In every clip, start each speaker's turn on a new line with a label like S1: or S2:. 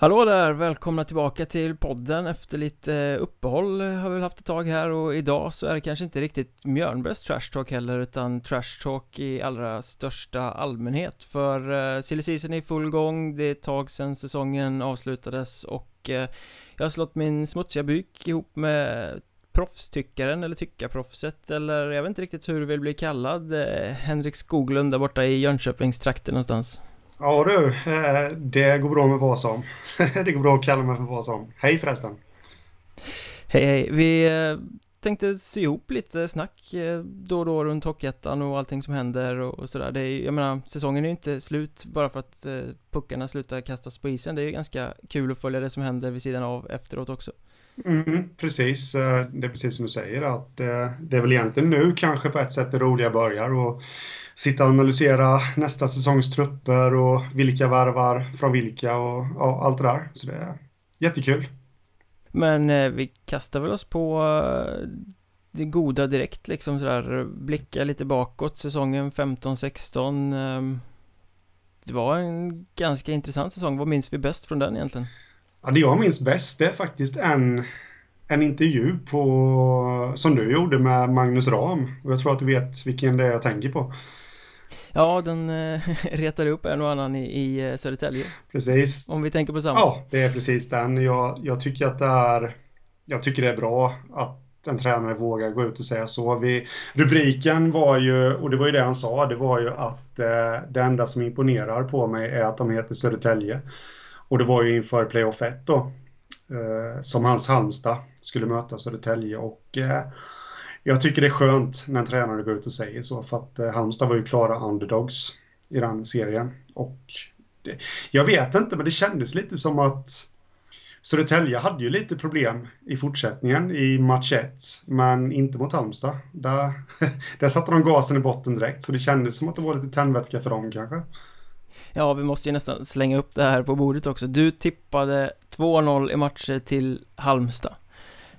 S1: Hallå där, välkomna tillbaka till podden. Efter lite eh, uppehåll har vi väl haft ett tag här och idag så är det kanske inte riktigt Mjörnbergs trash talk heller utan trash talk i allra största allmänhet. För uh, silly season är i full gång, det är ett tag sedan säsongen avslutades och uh, jag har slått min smutsiga byk ihop med proffstyckaren eller tyckarproffset eller jag vet inte riktigt hur du vill bli kallad uh, Henrik Skoglund där borta i Jönköpingstrakten någonstans.
S2: Ja du, eh, det går bra med vad som. Det går bra att kalla mig för vad som. Hej förresten.
S1: Hej hej, vi eh, tänkte sy ihop lite snack eh, då och då runt Hockeyettan och allting som händer och sådär. Det är, jag menar, säsongen är ju inte slut bara för att puckarna slutar kastas på isen. Det är ju ganska kul att följa det som händer vid sidan av efteråt också.
S2: Mm, precis, det är precis som du säger att det är väl egentligen nu kanske på ett sätt det roliga börjar och sitta och analysera nästa säsongs trupper och vilka värvar från vilka och ja, allt det där. Så det är jättekul.
S1: Men eh, vi kastar väl oss på eh, det goda direkt liksom sådär, blicka lite bakåt säsongen 15-16 eh, Det var en ganska intressant säsong, vad minns vi bäst från den egentligen?
S2: Ja, det jag minns bäst det är faktiskt en, en intervju på, som du gjorde med Magnus Ram. Och jag tror att du vet vilken det är jag tänker på.
S1: Ja, den äh, retar upp en och annan i, i eh, Södertälje.
S2: Precis.
S1: Om vi tänker på samma.
S2: Ja, det är precis den. Jag, jag tycker att det är, jag tycker det är bra att en tränare vågar gå ut och säga så. Vi, rubriken var ju, och det var ju det han sa, det var ju att eh, det enda som imponerar på mig är att de heter Södertälje. Och det var ju inför playoff 1 då, eh, som hans Halmstad skulle möta Södertälje. Och eh, jag tycker det är skönt när en tränare går ut och säger så för att eh, Halmstad var ju klara underdogs i den serien. Och det, jag vet inte, men det kändes lite som att Södertälje hade ju lite problem i fortsättningen i match 1, men inte mot Halmstad. Där, där satte de gasen i botten direkt, så det kändes som att det var lite tändvätska för dem kanske.
S1: Ja, vi måste ju nästan slänga upp det här på bordet också. Du tippade 2-0 i matcher till Halmstad.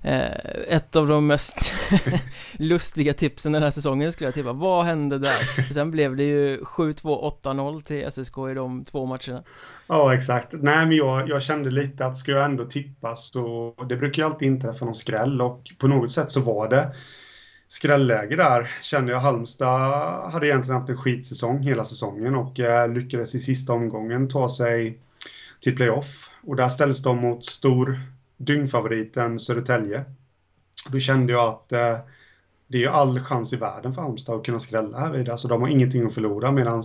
S1: Eh, ett av de mest lustiga tipsen den här säsongen skulle jag tippa. Vad hände där? sen blev det ju 7-2, 8-0 till SSK i de två matcherna.
S2: Ja, exakt. Nej, men jag, jag kände lite att ska jag ändå tippa så det brukar ju alltid inträffa någon skräll och på något sätt så var det skrälläge där. Kände jag Halmstad hade egentligen haft en skitsäsong hela säsongen och eh, lyckades i sista omgången ta sig till playoff. Och där ställdes de mot stor dyngfavoriten Södertälje. Då kände jag att eh, det är ju all chans i världen för Halmstad att kunna skrälla här vidare. Så de har ingenting att förlora medan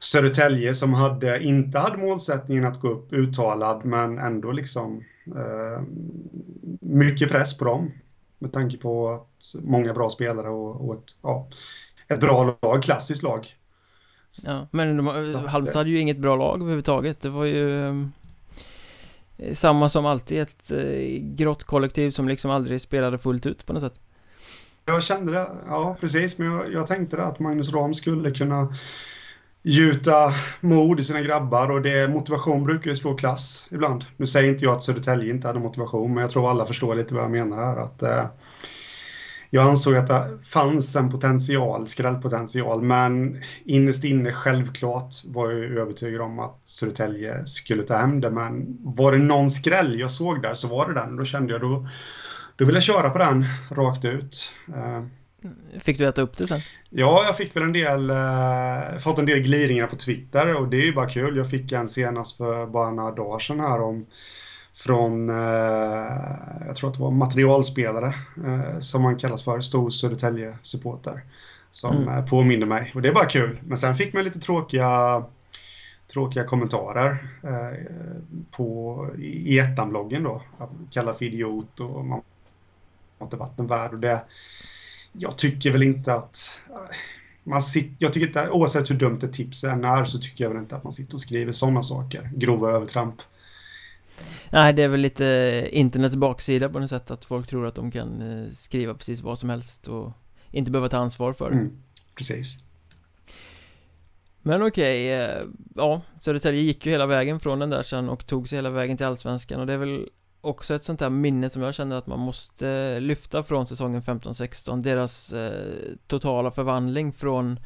S2: Södertälje som hade, inte hade målsättningen att gå upp uttalad men ändå liksom eh, mycket press på dem. Med tanke på att många bra spelare och, och ett, ja, ett bra lag, klassiskt lag.
S1: Ja, men de, Halmstad hade ju inget bra lag överhuvudtaget. Det var ju Eh, Eh, samma som alltid ett eh, grått kollektiv som liksom aldrig spelade fullt ut på något sätt.
S2: Jag kände det, ja precis, men jag, jag tänkte det att Magnus Ram skulle kunna gjuta mod i sina grabbar och det, motivation brukar ju slå klass ibland. Nu säger inte jag att Södertälje inte hade motivation, men jag tror alla förstår lite vad jag menar här. Att, eh, jag ansåg att det fanns en potential, skrällpotential, men innerst inne självklart var jag övertygad om att Södertälje skulle ta hem det. Men var det någon skräll jag såg där så var det den. Då kände jag då, då vill jag köra på den rakt ut. Eh,
S1: fick du äta upp det sen?
S2: Ja, jag fick väl en del, eh, fått en del gliringar på Twitter och det är ju bara kul. Jag fick en senast för bara några dagar sedan här om från, eh, jag tror att det var materialspelare eh, som man kallas för, stor Södertälje-supporter. Som mm. Eh, påminner mig och det är bara kul. Men sen fick man lite tråkiga tråkiga kommentarer eh, på, i ettan-bloggen då. Kalla för idiot och man har inte varit en värd och det. Jag tycker väl inte att man sitter, jag tycker inte, oavsett hur dumt ett tips än är så tycker jag väl inte att man sitter och skriver sådana saker. Grova övertramp.
S1: Nej, det är väl lite internets baksida på något sätt att folk tror att de kan eh, skriva precis vad som helst och inte behöva ta ansvar för det. Mm,
S2: precis.
S1: Men okej, okay, eh, ja, Södertälje gick ju hela vägen från den där sen och tog sig hela vägen till Allsvenskan och det är väl också ett sånt här minne som jag känner att man måste lyfta från säsongen 15-16 Deras eh, totala förvandling från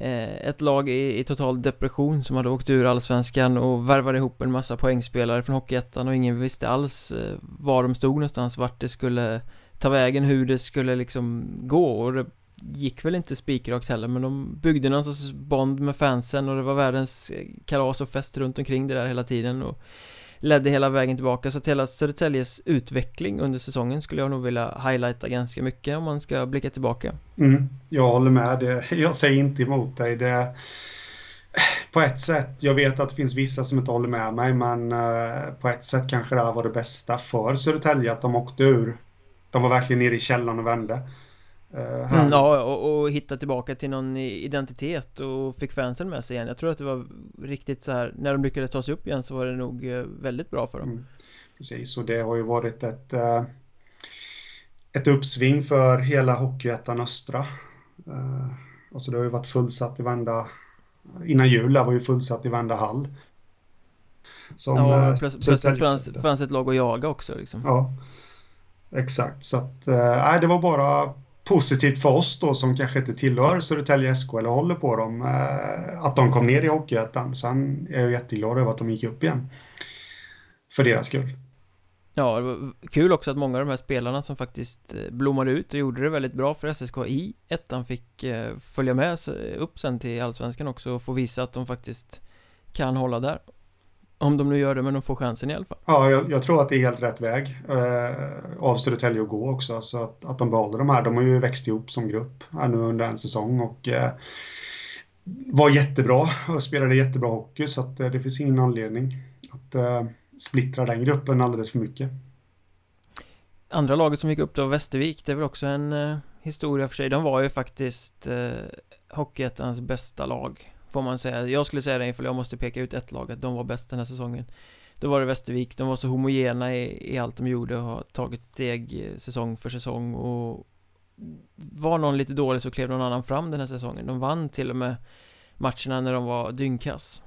S1: Eh, ett lag i, i total depression som hade åkt ur allsvenskan och värvade ihop en massa poängspelare från Hockeyettan och ingen visste alls eh, var de stod någonstans, vart det skulle ta vägen, hur det skulle liksom gå. Och det gick väl inte spikrakt heller men de byggde någon sorts bond med fansen och det var världens kalas och fest runt omkring det där hela tiden. Och ledde hela vägen tillbaka så att hela Södertäljes utveckling under säsongen skulle jag nog vilja highlighta ganska mycket om man ska blicka tillbaka.
S2: Mm, jag håller med, det, jag säger inte emot dig. Det, på ett sätt, jag vet att det finns vissa som inte håller med mig, men uh, på ett sätt kanske det här var det bästa för Södertälje att de åkte ur. De var verkligen nere i källan och vände.
S1: Uh, mm, ja, och, och, hitta tillbaka till någon identitet och fick fansen med sig igen. Jag tror att det var riktigt så här, när de lyckades ta sig upp igen så var det nog uh, väldigt bra för dem. Mm,
S2: precis, och det har ju varit ett, uh, ett uppsving för hela Hockeyettan Östra. Alltså det har ju varit fullsatt i varenda, innan jul var ju fullsatt i varenda hall.
S1: Som, ja, plötsligt, plötsligt fanns, fanns ett lag att jaga också liksom.
S2: Ja, exakt. Så att, nej, det var bara positivt för oss då som kanske inte tillhör Södertälje SK eller håller på dem. Eh, att de kom ner i Hockeyettan. Sen är jag jätteglad över att de gick upp igen. För deras skull.
S1: Ja, det var kul också att många av de här spelarna som faktiskt eh, blommade ut och gjorde det väldigt bra för SSK i ettan fick eh, följa med upp sen till Allsvenskan också och få visa att de faktiskt kan hålla där. Om de nu gör det, men de får chansen i alla fall.
S2: Ja, jag, jag tror att det är helt rätt väg eh, av Södertälje att gå också. Så att, att de behåller de här. De har ju växt ihop som grupp här nu under en säsong och eh, var jättebra och spelade jättebra hockey. Så att eh, det finns ingen anledning att eh, splittra den gruppen alldeles för mycket.
S1: Andra laget som gick upp då Västervik. Det är väl också en eh, historia för sig. De var ju faktiskt eh, Hockeyettans bästa lag Får man säga, jag skulle säga det ifall jag måste peka ut ett lag att de var bäst den här säsongen. Då var det Västervik, de var så homogena i, i allt de gjorde och har tagit steg eh, säsong för säsong. Och Var någon lite dålig så klev någon annan fram den här säsongen. De vann till och med matcherna när de var dyngkass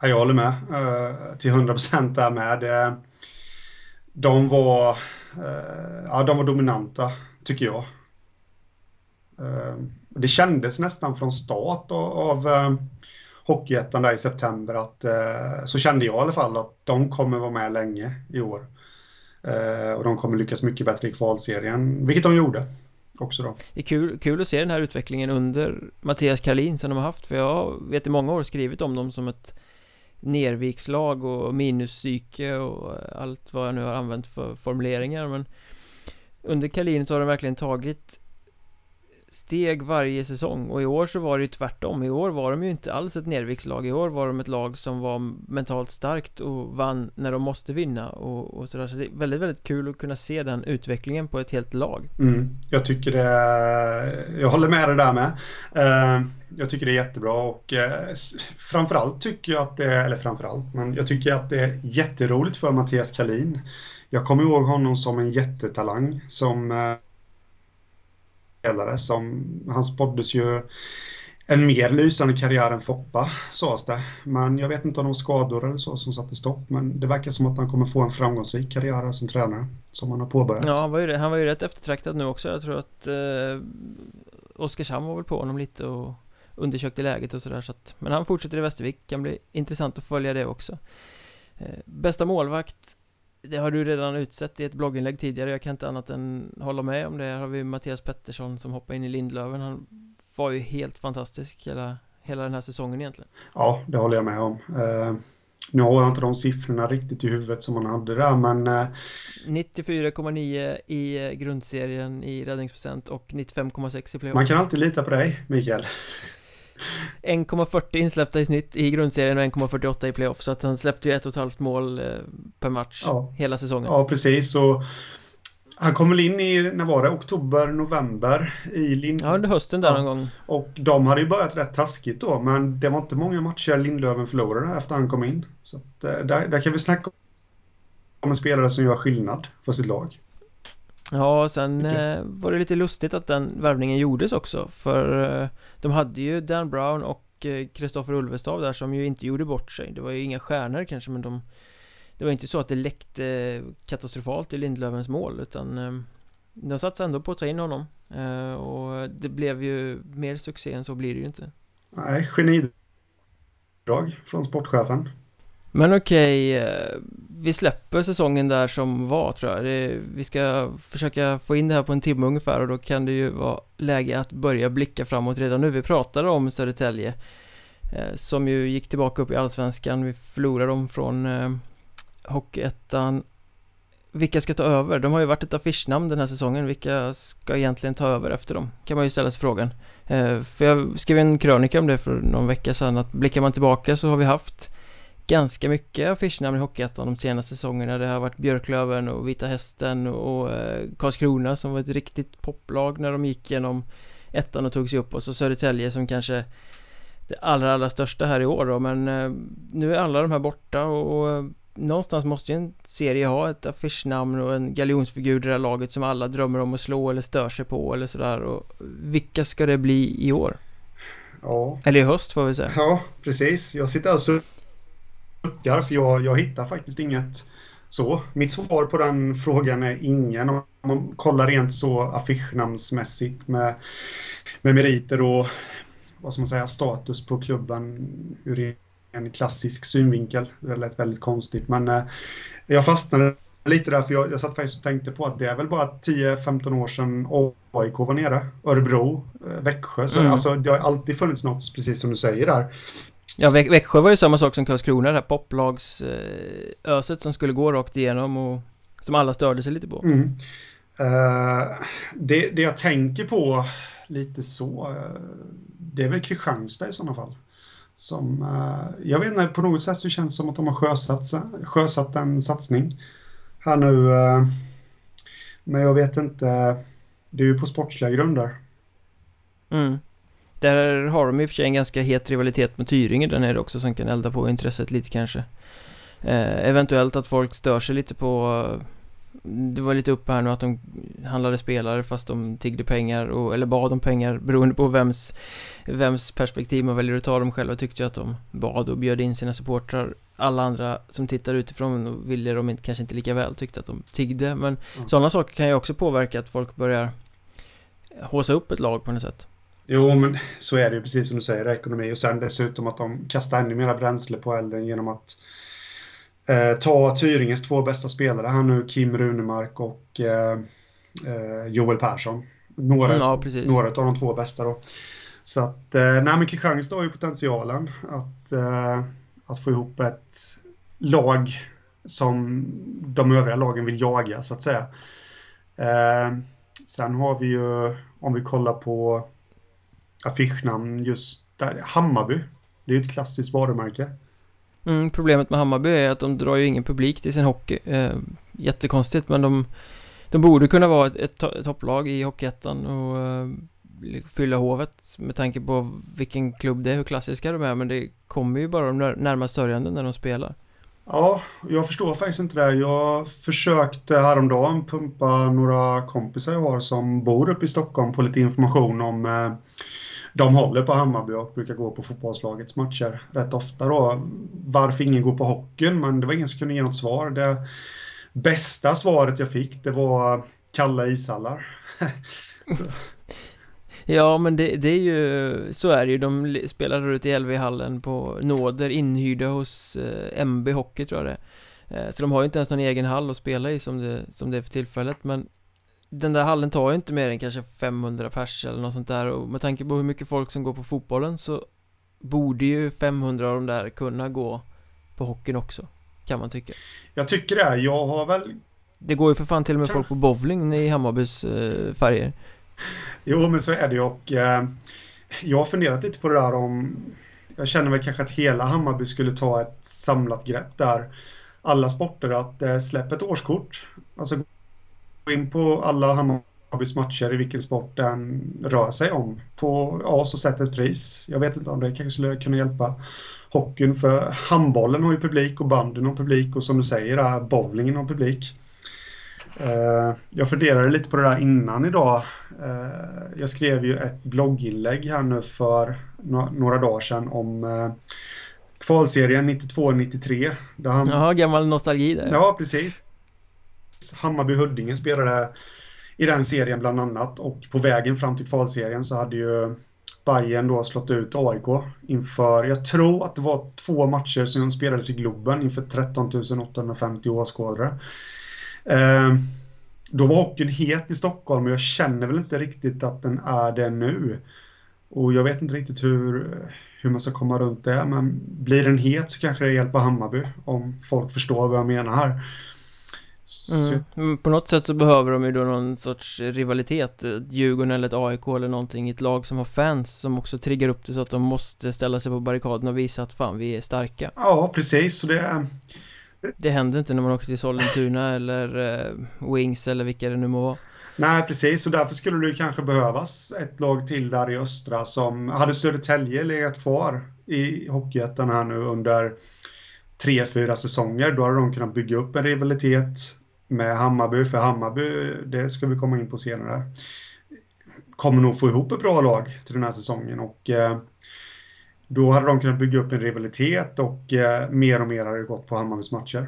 S2: Ja, jag håller med uh, till 100% där med. Eh, de var uh, Ja, de var dominanta tycker jag det kändes nästan från start av eh, Hockeyettan där i september att eh, så kände jag i alla fall att de kommer vara med länge i år. Eh, och de kommer lyckas mycket bättre i kvalserien, vilket de gjorde också då.
S1: Det är kul, kul att se den här utvecklingen under Mattias Karlin som de har haft, för jag vet i många år skrivit om dem som ett nervikslag och minuspsyke och allt vad jag nu har använt för formuleringar men under Karlin så har de verkligen tagit steg varje säsong. Och i år så var det ju tvärtom. I år var de ju inte alls ett nedvikslag I år var de ett lag som var mentalt starkt och vann när de måste vinna och, och sådär. Så det är väldigt, väldigt kul att kunna se den utvecklingen på ett helt lag.
S2: Mm, Jag tycker det Jag håller med dig där med. Uh, Jag tycker det är jättebra och uh, Framförallt tycker jag att det är, eller framförallt Men jag tycker att det är jätteroligt för Mattias Kalin. Jag kommer ihåg honom som en jättetalang som uh, spelare som, han spåddes ju en mer lysande karriär än Foppa, sades det. Men jag vet inte om det var skador eller så som satte stopp. Men det verkar som att han kommer få en framgångsrik karriär som tränare, som han har påbörjat.
S1: Ja, han var ju, han var ju rätt eftertraktad nu också. Jag tror att eh, Oskarshamn var väl på honom lite och undersökte läget och sådär. Så att, men han fortsätter i Västervik, kan bli intressant att följa det också. Eh, bästa målvakt det har du redan utsett i ett blogginlägg tidigare, jag kan inte annat än hålla med om det. Här har vi Mattias Pettersson som hoppar in i Lindlöven. Han var ju helt fantastisk hela, hela den här säsongen egentligen.
S2: Ja, det håller jag med om. Uh, nu har jag inte de siffrorna riktigt i huvudet som man hade där, men... Eh,
S1: 94,9 i eh, grundserien i räddningsprocent och 95,6 i playoff.
S2: Man kan alltid lita på dig, Mikael.
S1: 1,40 insläppta i snitt i grundserien och 1,48 i playoff så att han släppte ju ett och ett halvt mål eh, per match ja. hela säsongen.
S2: Ja, precis och han kom väl in i, när var det, oktober, november i Lind...
S1: Ja, under hösten där ja. någon gång.
S2: Och de hade ju börjat rätt taskigt då, men det var inte många matcher Lindlöven förlorade efter han kom in. Så att, eh, där, där kan vi snacka om en spelare som gör skillnad för sitt lag.
S1: Ja, sen eh, var det lite lustigt att den värvningen gjordes också För eh, de hade ju Dan Brown och Kristoffer eh, Ulvestav där som ju inte gjorde bort sig. Det var ju inga stjärnor kanske men de Det var inte så att det läckte katastrofalt i Lindlövens mål utan eh, De satsade ändå på att ta in honom. Eh, Och det blev ju mer succé än så blir det ju inte.
S2: Nej, genidrag från sportchefen.
S1: Men okej, eh, vi släpper säsongen där som var tror jag. Det, Vi ska försöka få in det här på en timme ungefär och då kan det ju vara läge att börja blicka framåt redan nu. Vi pratade om Södertälje eh, Som ju gick tillbaka upp i Allsvenskan. Vi förlorade dem från eh, Hockeyettan. Vilka ska ta över? De har ju varit ett affischnamn den här säsongen. Vilka ska egentligen ta över efter dem? Kan man ju ställa sig frågan. Eh, För jag skrev en krönika om det för någon vecka sedan att blickar man tillbaka så har vi haft ganska mycket affischnamn i Hockeyettan de senaste säsongerna Det har varit Björklöven och Vita Hästen och eh, Karlskrona som var ett riktigt poplag när de gick genom ettan och tog sig upp och så Södertälje som kanske det allra, allra största här i år då men eh, nu är alla de här borta och, och någonstans måste ju en serie ha ett affischnamn och en galjonsfigur i det här laget som alla drömmer om att slå eller stör sig på eller sådär och vilka ska det bli i år?
S2: Ja.
S1: Eller i höst får vi säga.
S2: Ja, precis. Jag sitter alltså suckar för jag, jag hittar faktiskt inget så. Mitt svar på den frågan är ingen. Om man kollar rent så affischnamnsmässigt med, med meriter och vad ska man säga, status på klubben ur en klassisk synvinkel. Det lät väldigt konstigt men eh, jag fastnade lite där för jag, jag satt faktiskt och tänkte på att det är väl bara 10-15 år sedan AIK var nere. Örebro, eh, Växjö. Så mm. alltså, det har alltid funnits något, precis som du säger där.
S1: Ja, Vä Växjö var ju samma sak som Karlskrona, det här poplagsöset eh, som skulle gå rakt igenom och som alla störde sig lite på.
S2: Mm. Uh, det, det jag tänker på lite så, uh, det är väl Kristianstad i sådana fall. Som, uh, jag vet inte, på något sätt så känns det som att de har sjösatt, sjösatt en satsning här nu. men jag vet inte, det är ju på sportsliga grunder.
S1: Mm. Där har de i och för sig en ganska het rivalitet med Tyringe där nere också som kan elda på intresset lite kanske. Eh, Eventuellt att folk stör sig lite på Det var lite upp här nu att de handlade spelare fast de tiggde pengar och, eller bad om pengar beroende på vems Vems perspektiv man väljer att ta. Dem själva tyckte jag att de bad och bjöd in sina supportrar. Alla andra som tittar utifrån ville de inte, kanske inte lika väl tyckte att de tiggde. Men mm. sådana saker kan ju också påverka att folk börjar Håsa upp ett lag på något sätt
S2: Jo, men så är det ju precis som du säger, ekonomi. Och sen dessutom att de kastar ännu mera bränsle på elden genom att eh, ta Tyringes två bästa spelare. Han nu Kim Runemark och eh, eh, Joel Persson. Några, mm, ja, några av de två bästa då. Så att, eh, nej men Kristianstad har ju potentialen att, eh, att få ihop ett lag som de övriga lagen vill jaga så att säga. Eh, sen har vi ju, om vi kollar på affischnamn just där. Hammarby. Det är ett klassiskt varumärke.
S1: Mm, problemet med Hammarby är att de drar ju ingen publik till sin hockey. Eh, jättekonstigt men de, de borde kunna vara ett, ett, ett topplag i Hockeyettan och eh, fylla hovet med tanke på vilken klubb det är, hur klassiska de är men det kommer ju bara de närmast sörjande när de spelar.
S2: Ja, jag förstår faktiskt inte det. Jag försökte häromdagen pumpa några kompisar jag har som bor uppe i Stockholm på lite information om eh, de håller på Hammarby och brukar gå på fotbollslagets matcher rätt ofta då. Varför ingen går på hockeyn, men det var ingen som kunde ge något svar. Det bästa svaret jag fick, det var kalla ishallar.
S1: Ja men det, det, är ju, så är det ju, de spelar ut i LV-hallen på nåder inhyrda hos eh, MB Hockey tror jag det är eh, Så de har ju inte ens någon egen hall att spela i som det, som det är för tillfället men den där hallen tar ju inte mer än kanske 500 pers eller något sånt där och med tanke på hur mycket folk som går på fotbollen så borde ju 500 av de där kunna gå på hockeyn också kan man tycka.
S2: Jag tycker det, jag har väl
S1: Det går ju för fan till och med folk på bowling i Hammarbys eh, färger.
S2: Jo, men så är det ju och eh, jag har funderat lite på det där om jag känner väl kanske att hela Hammarby skulle ta ett samlat grepp där alla sporter att eh, släppa ett årskort. Alltså in på alla Hammarbys matcher i vilken sport den rör sig om. På, ja, så sätt ett pris. Jag vet inte om det kanske skulle kunna hjälpa hockeyn för handbollen har ju publik och banden har publik och som du säger är bowlingen har publik. Uh, jag funderade lite på det där innan idag. Uh, jag skrev ju ett blogginlägg här nu för några dagar sedan om uh, kvalserien 92-93.
S1: Jaha, gammal nostalgi där.
S2: Ja, precis. Hammarby-Huddinge spelade i den serien bland annat och på vägen fram till kvalserien så hade ju Bayern då slått ut AIK inför, jag tror att det var två matcher som spelades i Globen inför 13 850 åskådare. Eh, då var hockeyn het i Stockholm och jag känner väl inte riktigt att den är det nu. Och jag vet inte riktigt hur, hur man ska komma runt det, men blir den het så kanske det hjälper Hammarby om folk förstår vad jag menar här.
S1: Mm. På något sätt så behöver de ju då någon sorts rivalitet Djurgården eller ett AIK eller någonting Ett lag som har fans som också triggar upp det så att de måste ställa sig på barrikaden och visa att fan vi är starka.
S2: Ja precis. Så det
S1: Det händer inte när man åker till Sollentuna eller uh, Wings eller vilka det nu må vara.
S2: Nej precis. Och därför skulle det kanske behövas ett lag till där i östra som Hade Södertälje legat kvar i Hockeyettan här nu under tre, fyra säsonger då hade de kunnat bygga upp en rivalitet med Hammarby, för Hammarby, det ska vi komma in på senare, kommer nog få ihop ett bra lag till den här säsongen och eh, då hade de kunnat bygga upp en rivalitet och eh, mer och mer hade gått på Hammarbys matcher.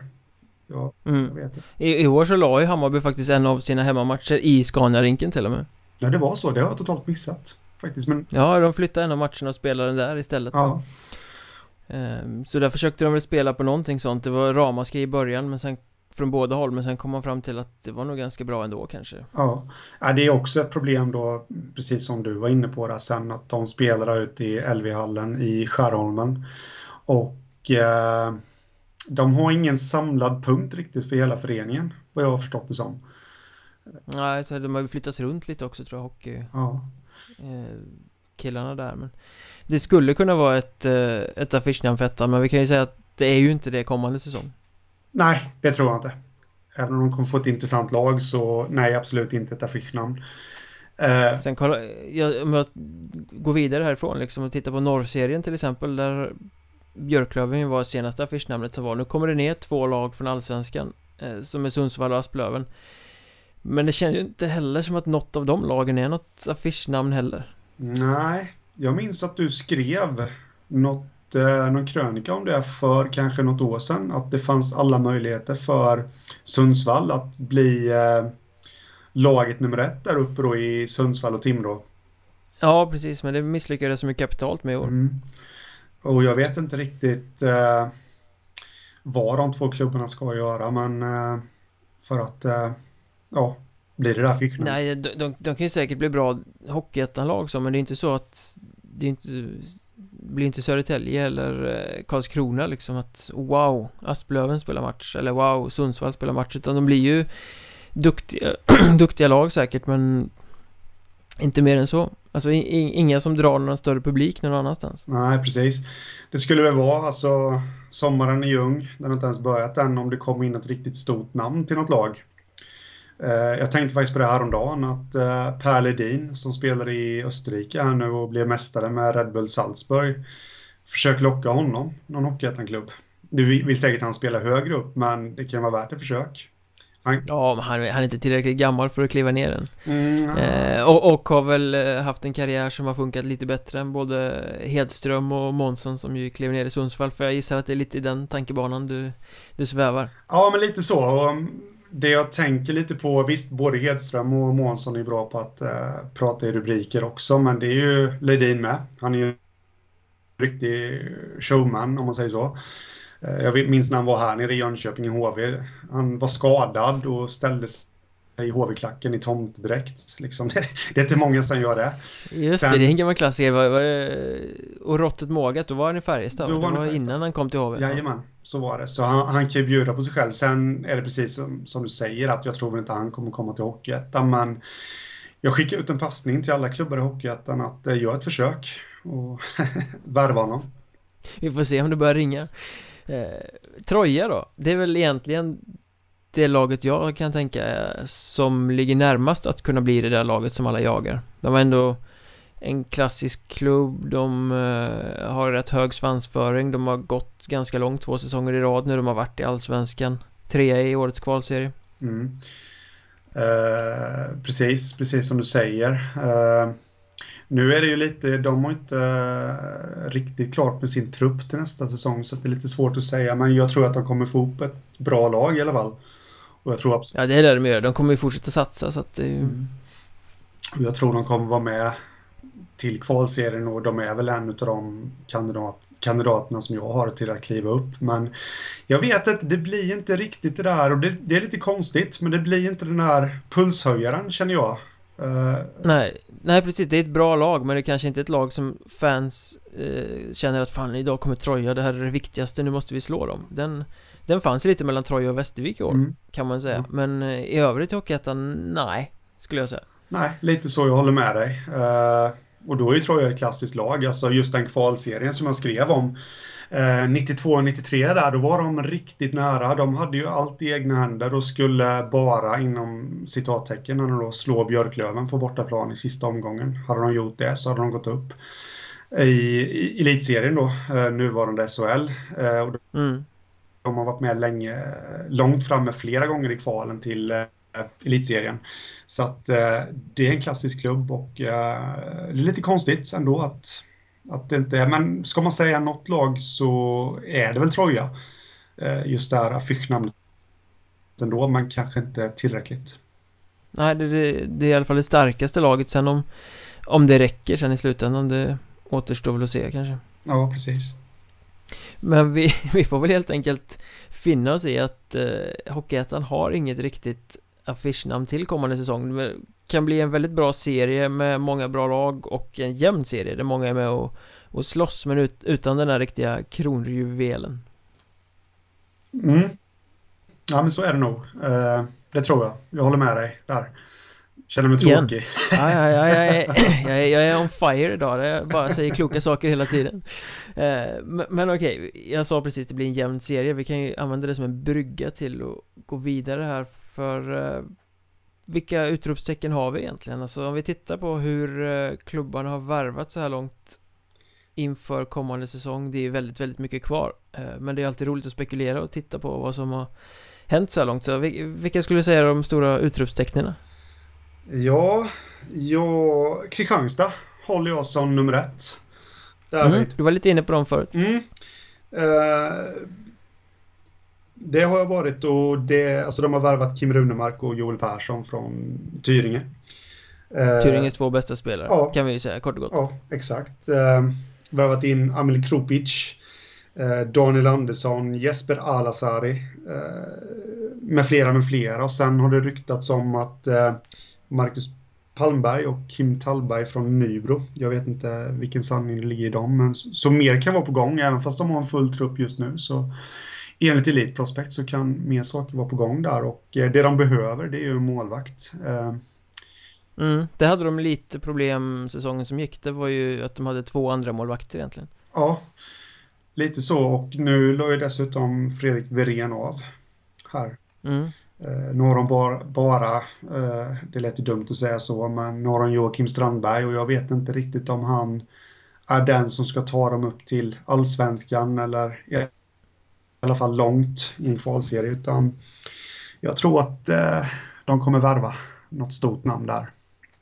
S2: Ja,
S1: mm. I, I år så la ju Hammarby faktiskt en av sina hemmamatcher i Scania-rinken till och med.
S2: Ja, det var så. Det har jag totalt missat. Faktiskt, men...
S1: Ja, de flyttade en av matcherna och spelade den där istället. Ja. Ehm, så där försökte de väl spela på någonting sånt. Det var ramaskri i början, men sen från båda håll men sen kom man fram till att det var nog ganska bra ändå kanske.
S2: Ja, ja det är också ett problem då, precis som du var inne på där sen, att de spelar ute i LV-hallen i Skärholmen. Och eh, de har ingen samlad punkt riktigt för hela föreningen, vad jag har förstått det som.
S1: Nej, så de har ju flyttats runt lite också tror jag, hockey. Ja. Eh, killarna där, men det skulle kunna vara ett, eh, ett affischnamn för ettan, men vi kan ju säga att det är ju inte det kommande säsong.
S2: Nej, det tror jag inte. Även om de kommer få ett intressant lag så nej, absolut inte ett affischnamn.
S1: Eh. Sen kolla, jag, om jag går vidare härifrån liksom och tittar på norrserien till exempel där Björklöven var senaste affischnamnet som var. Nu kommer det ner två lag från Allsvenskan eh, som är Sundsvall och Asplöven. Men det känns ju inte heller som att något av de lagen är något affischnamn heller.
S2: Nej, jag minns att du skrev något eh, någon krönika om det för kanske något år sedan. Att det fanns alla möjligheter för Sundsvall att bli eh, laget nummer ett där uppe då i Sundsvall och Timrå.
S1: Ja, precis, men det misslyckades mycket kapitalt med i år. Mm.
S2: Och jag vet inte riktigt eh, vad de två klubbarna ska göra, men eh, för att, eh, ja, blir det där fick
S1: Nej, de, de, de, kan ju säkert bli bra hockeyettanlag så, men det är inte så att det är inte blir inte Södertälje eller eh, Karlskrona liksom att wow, Asplöven spelar match eller wow, Sundsvall spelar match utan de blir ju duktiga, duktiga lag säkert men inte mer än så. Alltså inga som drar någon större publik någon annanstans.
S2: Nej, precis. Det skulle väl vara alltså sommaren är ung, den har inte ens börjat än om det kommer in ett riktigt stort namn till något lag. Eh, jag tänkte faktiskt på det häromdagen att eh, Per Ledin som spelar i Österrike här nu och blev mästare med Red Bull Salzburg försök locka honom, någon Hockeyettan-klubb. Du vill säkert att han spelar högre upp men det kan vara värt ett försök.
S1: Han... Ja, men han, han, är inte tillräckligt gammal för att kliva ner den. Mm, eh, och, och, har väl eh, haft en karriär som har funkat lite bättre än både Hedström och Månsson som ju klev ner i Sundsvall. För jag gissar att det är lite i den tankebanan du, du svävar.
S2: Ja, men lite så. Och det jag tänker lite på, visst både Hedström och Månsson är bra på att eh, prata i rubriker också, men det är ju Ledin med. Han är ju en riktig showman om man säger så. Eh, jag minns när han var här nere i Jönköping i HV. Han var skadad och ställde sig i HV-klacken i tomtdräkt. Liksom. Det, det är inte många som gör det.
S1: Just Sen, det, det är en gammal klassiker. Var, var det, och Råttet Mågat, då var han i Färjestad. Då var det var innan han kom till HV.
S2: Jajamän, så var det. Så han, han kan ju bjuda på sig själv. Sen är det precis som, som du säger att jag tror inte han kommer komma till Hockeyettan. Men jag skickar ut en passning till alla klubbar i Hockeyettan att eh, gör ett försök och värva honom.
S1: Vi får se om det börjar ringa. Eh, Troja då? Det är väl egentligen det laget jag kan tänka eh, som ligger närmast att kunna bli det där laget som alla jagar. De var ändå en klassisk klubb, de eh, har rätt hög svansföring, de har gått ganska långt två säsonger i rad nu, de har varit i Allsvenskan, trea i årets kvalserie. Mm.
S2: Uh, precis, precis som du säger. Uh, nu är det ju lite, de har inte riktigt klart med sin trupp till nästa säsong så det är lite svårt att säga men jag tror att de kommer få ihop ett bra lag i alla fall.
S1: Och jag tror absolut... Ja, det är det de gör. De kommer ju fortsätta satsa så att det är. Mm.
S2: Jag tror de kommer vara med till kvalserien och de är väl en av de kandidat, kandidaterna som jag har till att kliva upp. Men jag vet att det blir inte riktigt det där och det, det är lite konstigt men det blir inte den där pulshöjaren känner jag.
S1: Uh, nej, nej precis, det är ett bra lag men det är kanske inte är ett lag som fans uh, känner att fan idag kommer Troja, det här är det viktigaste, nu måste vi slå dem. Den, den fanns lite mellan Troja och Västervik i år, mm. kan man säga. Mm. Men uh, i övrigt i Hockeyettan, nej, skulle jag säga.
S2: Nej, lite så, jag håller med dig. och då är ju Troja ett klassiskt lag, alltså just den kvalserien som jag skrev om. 92-93 där, då var de riktigt nära. De hade ju allt i egna händer och skulle bara inom citattecken då slå Björklöven på bortaplan i sista omgången. Hade de gjort det så hade de gått upp i, i elitserien då, eh, nuvarande SHL. Eh, och mm. De har varit med länge, långt framme flera gånger i kvalen till eh, elitserien. Så att det är en klassisk klubb och det är lite konstigt ändå att att det inte är, men ska man säga något lag så är det väl Troja. Eh, just det här affischnamnet ändå, men kanske inte tillräckligt.
S1: Nej, det, det, det, är i alla fall det starkaste laget. Sen om, om det räcker sen i slutändan, det återstår väl att se kanske.
S2: Ja, precis.
S1: Men vi, vi får väl helt enkelt finna oss i att eh, Hockeyettan har inget riktigt affischnamn till kommande säsong. Det kan bli en väldigt bra serie med många bra lag och en jämn serie där många är med och, och slåss men ut, utan den här riktiga kronjuvelen.
S2: Mm. Ja men så är det nog. Eh, Det tror jag, jag håller med dig där. Känner mig tråkig?
S1: Ja, ja, ja, jag, är, jag, är, jag är on fire idag, jag bara säger kloka saker hela tiden. Uh, Men, men okej, okay, jag sa precis det blir en jämn serie. Vi kan ju använda det som en brygga till att gå vidare här för uh, vilka utropstecken har vi egentligen? Alltså om vi tittar på hur uh, klubbarna har värvat så här långt inför kommande säsong Det är väldigt, väldigt mycket kvar. Men det är alltid roligt att spekulera och titta på vad som har hänt så här långt. Så vilka skulle du säga är de stora utropstecknen?
S2: Ja, ja, Kristianstad håller jag som nummer ett.
S1: Mm, du var lite inne på dem förut.
S2: Mm. Uh, det har jag varit och det, alltså de har värvat Kim Runemark och Joel Persson från Tyringe.
S1: Eh, Tyringes två bästa spelare, ja, kan vi ju säga kort och gott.
S2: Ja, exakt. Eh, värvat in Amil Krupic, eh, Daniel Andersson, Jesper Alasari eh, med flera med flera. Och sen har det ryktats om att eh, Marcus Palmberg och Kim Tallberg från Nybro. Jag vet inte vilken sanning det ligger i dem, men så, så mer kan vara på gång, även fast de har en full trupp just nu. Så enligt Elite Prospect så kan mer saker vara på gång där och eh, det de behöver det är ju målvakt. Eh,
S1: mm, det hade de lite problem säsongen som gick. Det var ju att de hade två andra målvakter egentligen.
S2: Ja, lite så och nu la ju dessutom Fredrik Verén av här. Mm. Eh, nu har de bara, bara eh, det lät ju dumt att säga så, men nu har de Joakim Strandberg och jag vet inte riktigt om han är den som ska ta dem upp till allsvenskan eller i alla fall långt i en kvalserie utan jag tror att eh, de kommer värva något stort namn där.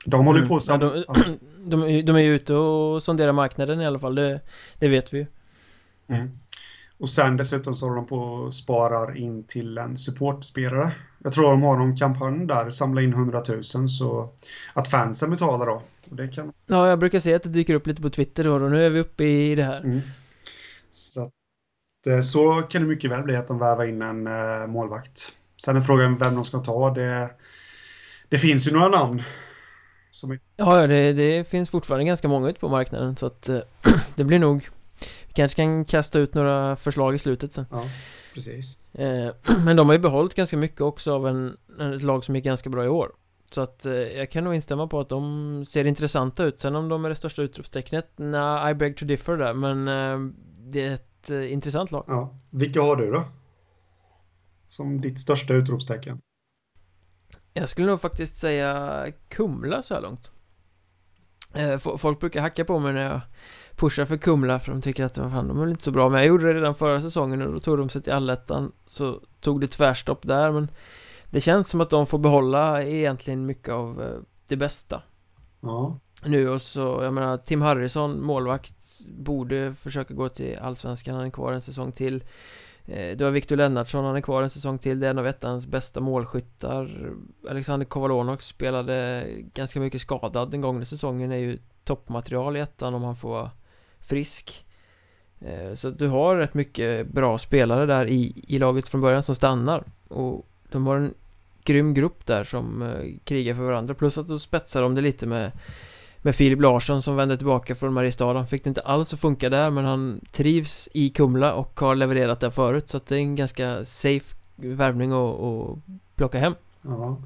S2: De håller mm. på
S1: sam- ja, de, de, de, är ju ute och sonderar marknaden i alla fall, det, det vet vi ju.
S2: Mm. Och sen dessutom så håller de på och sparar in till en supportspelare. Jag tror de har någon kampanj där, samla in 100 000 så att fansen betalar då. Och det kan...
S1: Ja, jag brukar se att det dyker upp lite på Twitter då och nu är vi uppe i det här.
S2: Mm. Så Eh, så kan det mycket väl bli att de värvar in en eh, målvakt. Sen är frågan vem de ska ta. Det, det finns ju några namn.
S1: Som. Ja, det, det finns fortfarande ganska många ute på marknaden så att eh, det blir nog kanske kan kasta ut några förslag i slutet sen.
S2: Ja, precis.
S1: men de har ju behållit ganska mycket också av en, ett lag som gick ganska bra i år. Så att jag kan nog instämma på att de ser intressanta ut. Sen om de är det största utropstecknet, nej, I beg to differ där, men det är ett eh, intressant lag.
S2: Ja. Vilka har du då? Som ditt största utropstecken?
S1: Jag skulle nog faktiskt säga Kumla så här långt. Eh, folk brukar hacka på mig när jag pushar för Kumla för de tycker att fan, de är väl inte så bra. Men jag gjorde det redan förra säsongen och då tog de sig till allettan Så tog det tvärstopp där men Det känns som att de får behålla egentligen mycket av eh, det bästa.
S2: Ja.
S1: Nu och så, jag menar Tim Harrison, målvakt borde försöka gå till Allsvenskan, han är kvar en säsong till. Eh, Du har Viktor Lennartsson, han är kvar en säsong till, det är en av ettans bästa målskyttar. Alexander Kovalonok spelade ganska mycket skadad den gångna säsongen, är ju toppmaterial i ettan om han får frisk. Eh, Så du har rätt mycket bra spelare där i, i laget från början som stannar. Och de har en grym grupp där som eh, krigar för varandra. Plus att då spetsar de det lite med med Filip Larsson som vände tillbaka från Mariestad. Han fick det inte alls att funka där men han trivs i Kumla och har levererat där förut. Så att det är en ganska safe värvning att, att plocka hem.
S2: Ja.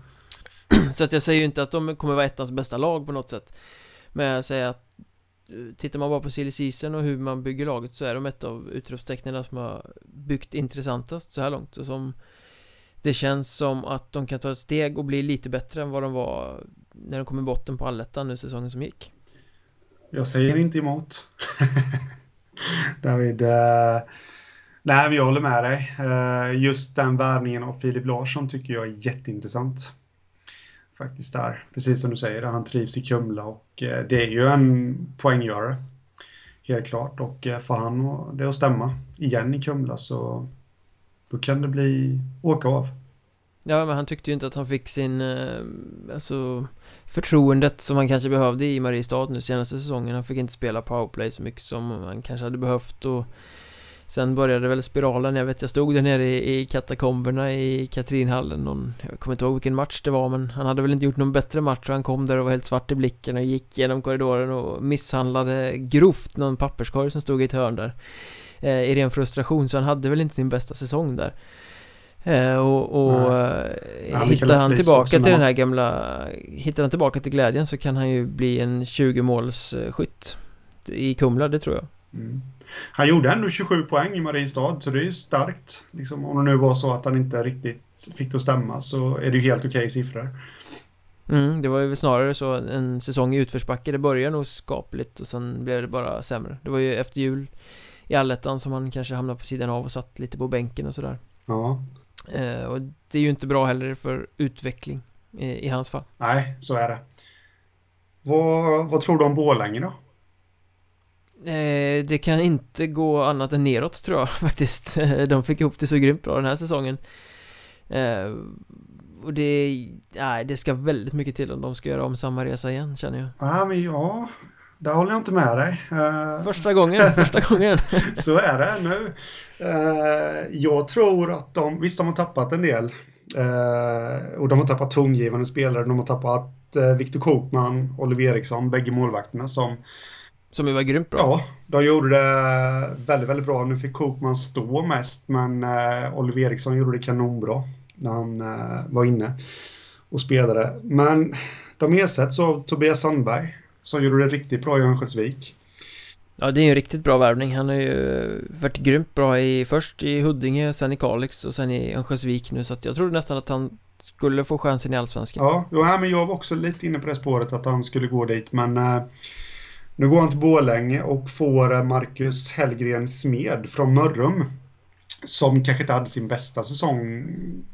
S1: Så att jag säger ju inte att de kommer vara ettans bästa lag på något sätt. Men jag säger att Tittar man bara på silly season och hur man bygger laget så är de ett av utropstecknen som har byggt intressantast så här långt och som Det känns som att de kan ta ett steg och bli lite bättre än vad de var när de kom i botten på allettan nu säsongen som gick
S2: Jag säger inte emot. David. Eh, nej, men jag håller med dig. Eh, just den värvningen av Filip Larsson tycker jag är jätteintressant. Faktiskt där. Precis som du säger, han trivs i Kumla och Eh, det är ju en poänggörare. Helt klart. Och eh, får han det att stämma igen i Kumla så då kan det bli åka av.
S1: Ja men han tyckte ju inte att han fick sin eh, Alltså Förtroendet som han kanske behövde i Mariestad nu senaste säsongen Han fick inte spela powerplay så mycket som han kanske hade behövt och Sen började väl spiralen, jag vet jag stod där nere i, i katakomberna i Katrinhallen någon, Jag kommer inte ihåg vilken match det var men han hade väl inte gjort någon bättre match och han kom där och var helt svart i blicken och gick genom korridoren och misshandlade grovt någon papperskorg som stod i ett hörn där eh, I ren frustration. Så han hade väl inte sin bästa säsong där. Eh, och, och
S2: Ja,
S1: eh,
S2: kan
S1: hittar han tillbaka till den här gamla Hittar han tillbaka till glädjen så kan han ju bli en 20 måls eh, skytt I Kumla, det tror jag.
S2: Mm. Han gjorde ändå 27 poäng i Mariestad, så det är ju starkt. Liksom, om det nu var så att han inte riktigt fick det att stämma så är det ju helt okej siffror.
S1: mm, Det var ju snarare så en säsong i utförsbacke Det började nog skapligt och sen blev det bara sämre Det var ju efter jul i allettan som han kanske hamnade på sidan av och satt lite på bänken och sådär
S2: Ja,
S1: eh, Och det är ju inte bra heller för utveckling i, i hans fall
S2: nej, så är det. Vad, vad tror du om Borlänge då?
S1: Eh, det kan inte gå annat än neråt tror jag faktiskt De fick ihop det så grymt bra den här säsongen eh, Och det, nej det ska väldigt mycket till om de ska göra om samma resa igen känner jag
S2: Ja, men ja, där håller jag inte med dig. Eh,
S1: Första gången, första gången
S2: Så är det nu. Eh, jag tror att de, visst de har tappat en del. Eh, och de har tappat tongivande spelare. De har tappat eh, Viktor Kokman, Oliver Eriksson, bägge målvakterna som
S1: Som ju var grymt bra
S2: Ja, de gjorde det väldigt, väldigt bra. Nu fick Kokman stå mest, men eh, Oliver Eriksson gjorde det kanonbra när han eh, var inne och spelade. Men de ersätts av Tobias Sandberg som gjorde det riktigt bra i Örnsköldsvik.
S1: Ja det är ju en riktigt bra värvning Han har ju varit grymt bra i först i Huddinge, sen i Kalix och sen i Örnsköldsvik nu så att jag trodde nästan att han skulle få chansen i Allsvenskan
S2: Ja, jo, nej, men jag var också lite inne på det spåret att han skulle gå dit, men eh, nu går han till Borlänge och får eh, Marcus Hellgren Smed från Mörrum. Som kanske inte hade sin bästa säsong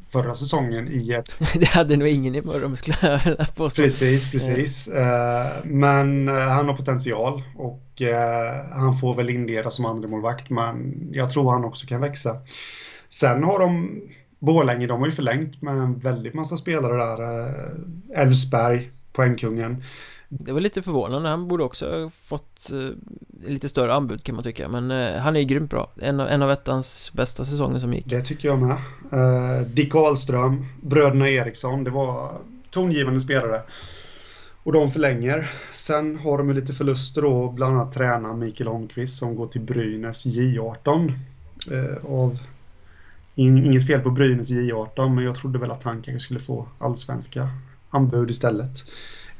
S2: förra säsongen i ett
S1: Det hade nog ingen i Mörrum skulle jag vilja påstå
S2: Precis, precis. Eh, Men eh, han har potential och eh, han får väl inleda som andra målvakt men jag tror han också kan växa. Sen har de Borlänge, de har ju förlängt med en väldigt massa spelare där. Eh, Elfsberg, poängkungen.
S1: Det var lite förvånande, han borde också ha fått eh, lite större anbud kan man tycka Men eh, han är ju grymt bra, en av, en av ettans bästa säsonger som gick
S2: Det tycker jag med. Eh, Dick Ahlström, bröderna Eriksson, det var tongivande spelare. Och de förlänger. Sen har de ju lite förluster då, bland annat tränaren Mikael Holmqvist som går till Brynäs J18. Eh, av in, inget fel på Brynäs J18, men jag trodde väl att han kanske skulle få allsvenska anbud istället.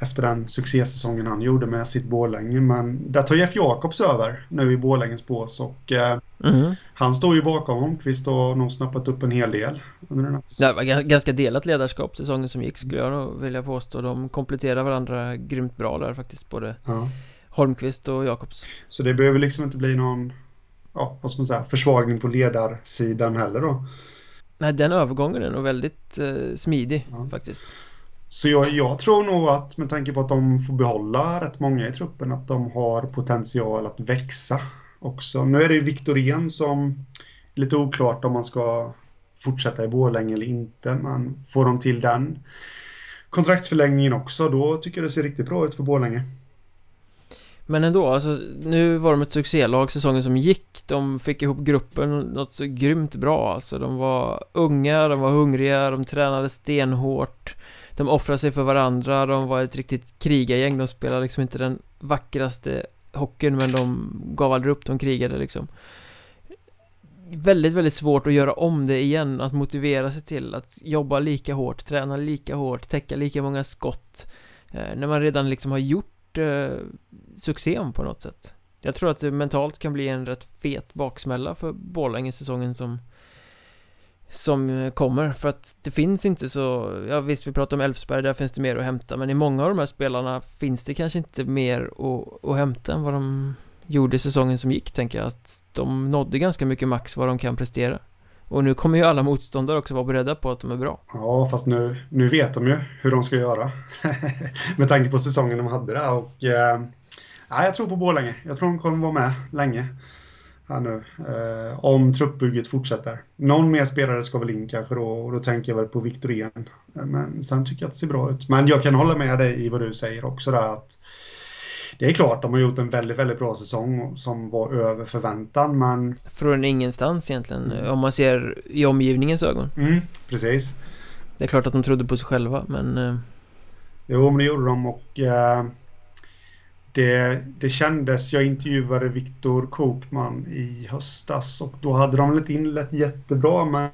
S2: Efter den succésäsongen han gjorde med sitt Borlänge. Men där tar Jeff Jakobs över nu i Borlänges bås och eh,
S1: mm.
S2: han står ju bakom Holmqvist och har nog snappat upp en hel del under den här säsongen.
S1: Det var ga- ganska delat ledarskap säsongen som gick skulle jag nog vilja påstå De kompletterar varandra grymt bra där faktiskt Både
S2: Ja.
S1: Holmqvist och Jakobs
S2: Så det behöver liksom inte bli någon, ja, vad ska man säga, försvagning på ledarsidan heller då.
S1: Nej den övergången är nog väldigt eh, smidig
S2: Ja.
S1: faktiskt
S2: så jag, jag tror nog att med tanke på att de får behålla rätt många i truppen att de har potential att växa också. Nu är det ju Viktorén som är lite oklart om man ska fortsätta i Borlänge eller inte. Men får de till den kontraktsförlängningen också då tycker jag det ser riktigt bra ut för Borlänge.
S1: Men ändå, alltså, nu var de ett succélag säsongen som gick De fick ihop gruppen något så grymt bra alltså De var unga, de var hungriga, de tränade stenhårt de offrade sig för varandra, de var ett riktigt krigargäng De spelade liksom inte den vackraste hockeyn men de gav aldrig upp, de krigade liksom. Väldigt, väldigt svårt att göra om det igen, att motivera sig till att jobba lika hårt, träna lika hårt, täcka lika många skott eh, När man redan liksom har gjort eh, succén på något sätt. Jag tror att det mentalt kan bli en rätt fet baksmälla för Borlänge säsongen som som kommer för att det finns inte så, ja visst vi pratar om Elfsberg, där finns det mer att hämta men i många av de här spelarna finns det kanske inte mer att, att hämta än vad de gjorde säsongen som gick tänker jag att de nådde ganska mycket max vad de kan prestera och nu kommer ju alla motståndare också vara beredda på att de är bra.
S2: Ja, fast nu, nu vet de ju hur de ska göra. med tanke på säsongen de hade där och eh, ja, jag tror på Borlänge. Jag tror de kommer vara med länge här nu. Eh, om truppbygget fortsätter. Någon mer spelare ska väl in kanske då och då tänker jag väl på Viktorien. Eh, men sen tycker jag att det ser bra ut. Men jag kan hålla med dig i vad du säger också där att det är klart, de har gjort en väldigt, väldigt bra säsong som var över förväntan, men...
S1: Från ingenstans egentligen, mm. om man ser i omgivningens ögon.
S2: Mm, precis.
S1: Det är klart att de trodde på sig själva, men... Eh,
S2: jo, men det gjorde de och... Eh, det, det kändes, jag intervjuade Viktor Kokman i höstas och då hade de inte inlett jättebra men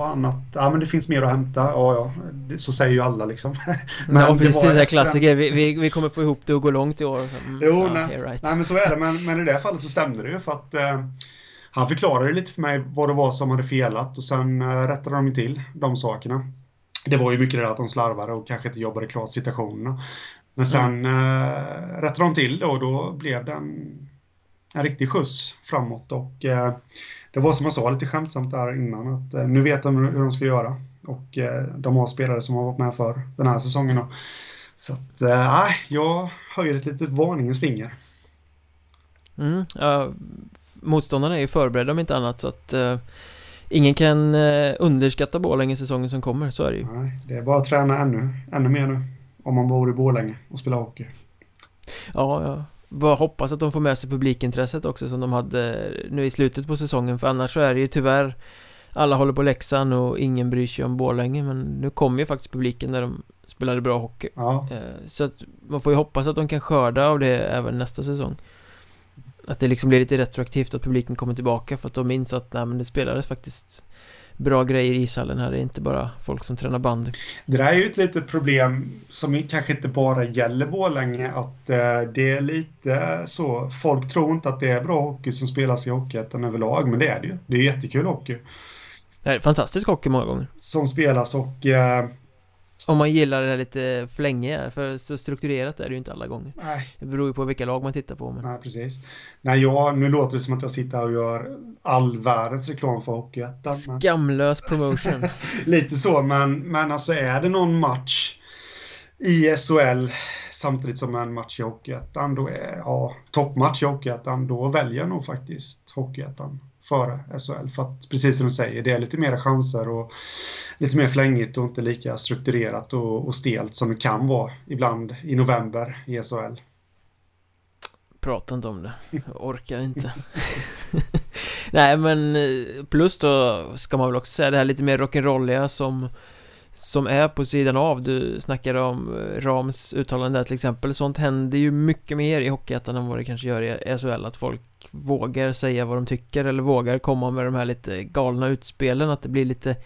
S2: annat, ja men det finns mer att hämta, ja ja, så säger ju alla liksom.
S1: men ja precis, det, det klassiker, vi, vi, vi, kommer få ihop det och gå långt i år.
S2: Mm, jo, ja, nej, right. nej men så är det, men, men i det fallet så stämde det ju för att eh, han förklarade lite för mig vad det var som hade felat och sen eh, rättade de till de sakerna. Det var ju mycket det att de slarvade och kanske inte jobbade klart situationerna. Men sen mm. eh, rättade de till det och då blev det en, riktig skjuts framåt. Och eh, det var som jag sa lite skämtsamt där innan att eh, nu vet de hur de ska göra. Och eh, de har spelare som har varit med för den här säsongen. Då. Så att, eh, jag höjer ett litet varningens finger.
S1: Mm, motståndarna är ju förberedda om inte annat så att uh, ingen kan uh, underskatta Borlänge säsongen som kommer, så är det ju.
S2: Nej, det är bara att träna ännu, ännu mer nu om man bor i Borlänge och spelar hockey.
S1: Ja, ja. Bara hoppas att de får med sig publikintresset också som de hade nu i slutet på säsongen för annars så är det ju tyvärr alla håller på Leksand och ingen bryr sig om Borlänge men nu kommer ju faktiskt publiken när de spelade bra hockey
S2: ja.
S1: Eh, så att man får ju hoppas att de kan skörda av det även nästa säsong Att det liksom blir lite retroaktivt att publiken kommer tillbaka för att de minns att nej men det spelades faktiskt bra grejer i ishallen här. Det är inte bara folk som tränar bandy.
S2: Det där är ju ett litet problem som kanske inte bara gäller Borlänge. Att eh, det är lite så. Folk tror inte att det är bra hockey som spelas i Hockeyettan överlag. Men det är det ju. Det är jättekul hockey.
S1: Det är fantastisk hockey många gånger.
S2: Som spelas och eh,
S1: om man gillar det lite flänge, för så strukturerat är det ju inte alla gånger.
S2: Nej.
S1: Det beror ju på vilka lag man tittar på. Men...
S2: Nej, precis. Nej, jag, nu låter det som att jag sitter här och gör all världens reklam för Hockeyettan.
S1: Skamlös promotion.
S2: lite så, men, men alltså är det någon match i SHL samtidigt som en match i Hockeyettan, då är, ja, toppmatch i Hockeyettan, då väljer jag nog faktiskt Hockeyettan före SHL. För att precis som du säger, det är lite mer chanser och lite mer flängigt och inte lika strukturerat och, och stelt som det kan vara ibland i november i SHL.
S1: Prata inte om det, jag orkar inte. Nej men eh, plus då ska man väl också säga det här lite mer rock'n'rolliga som som är på sidan av, du snackade om eh, Rams uttalande där till exempel. Sånt händer ju mycket mer i Hockeyettan än vad det kanske gör i SHL Att folk vågar säga vad de tycker eller vågar komma med de här lite galna utspelen. Att det blir lite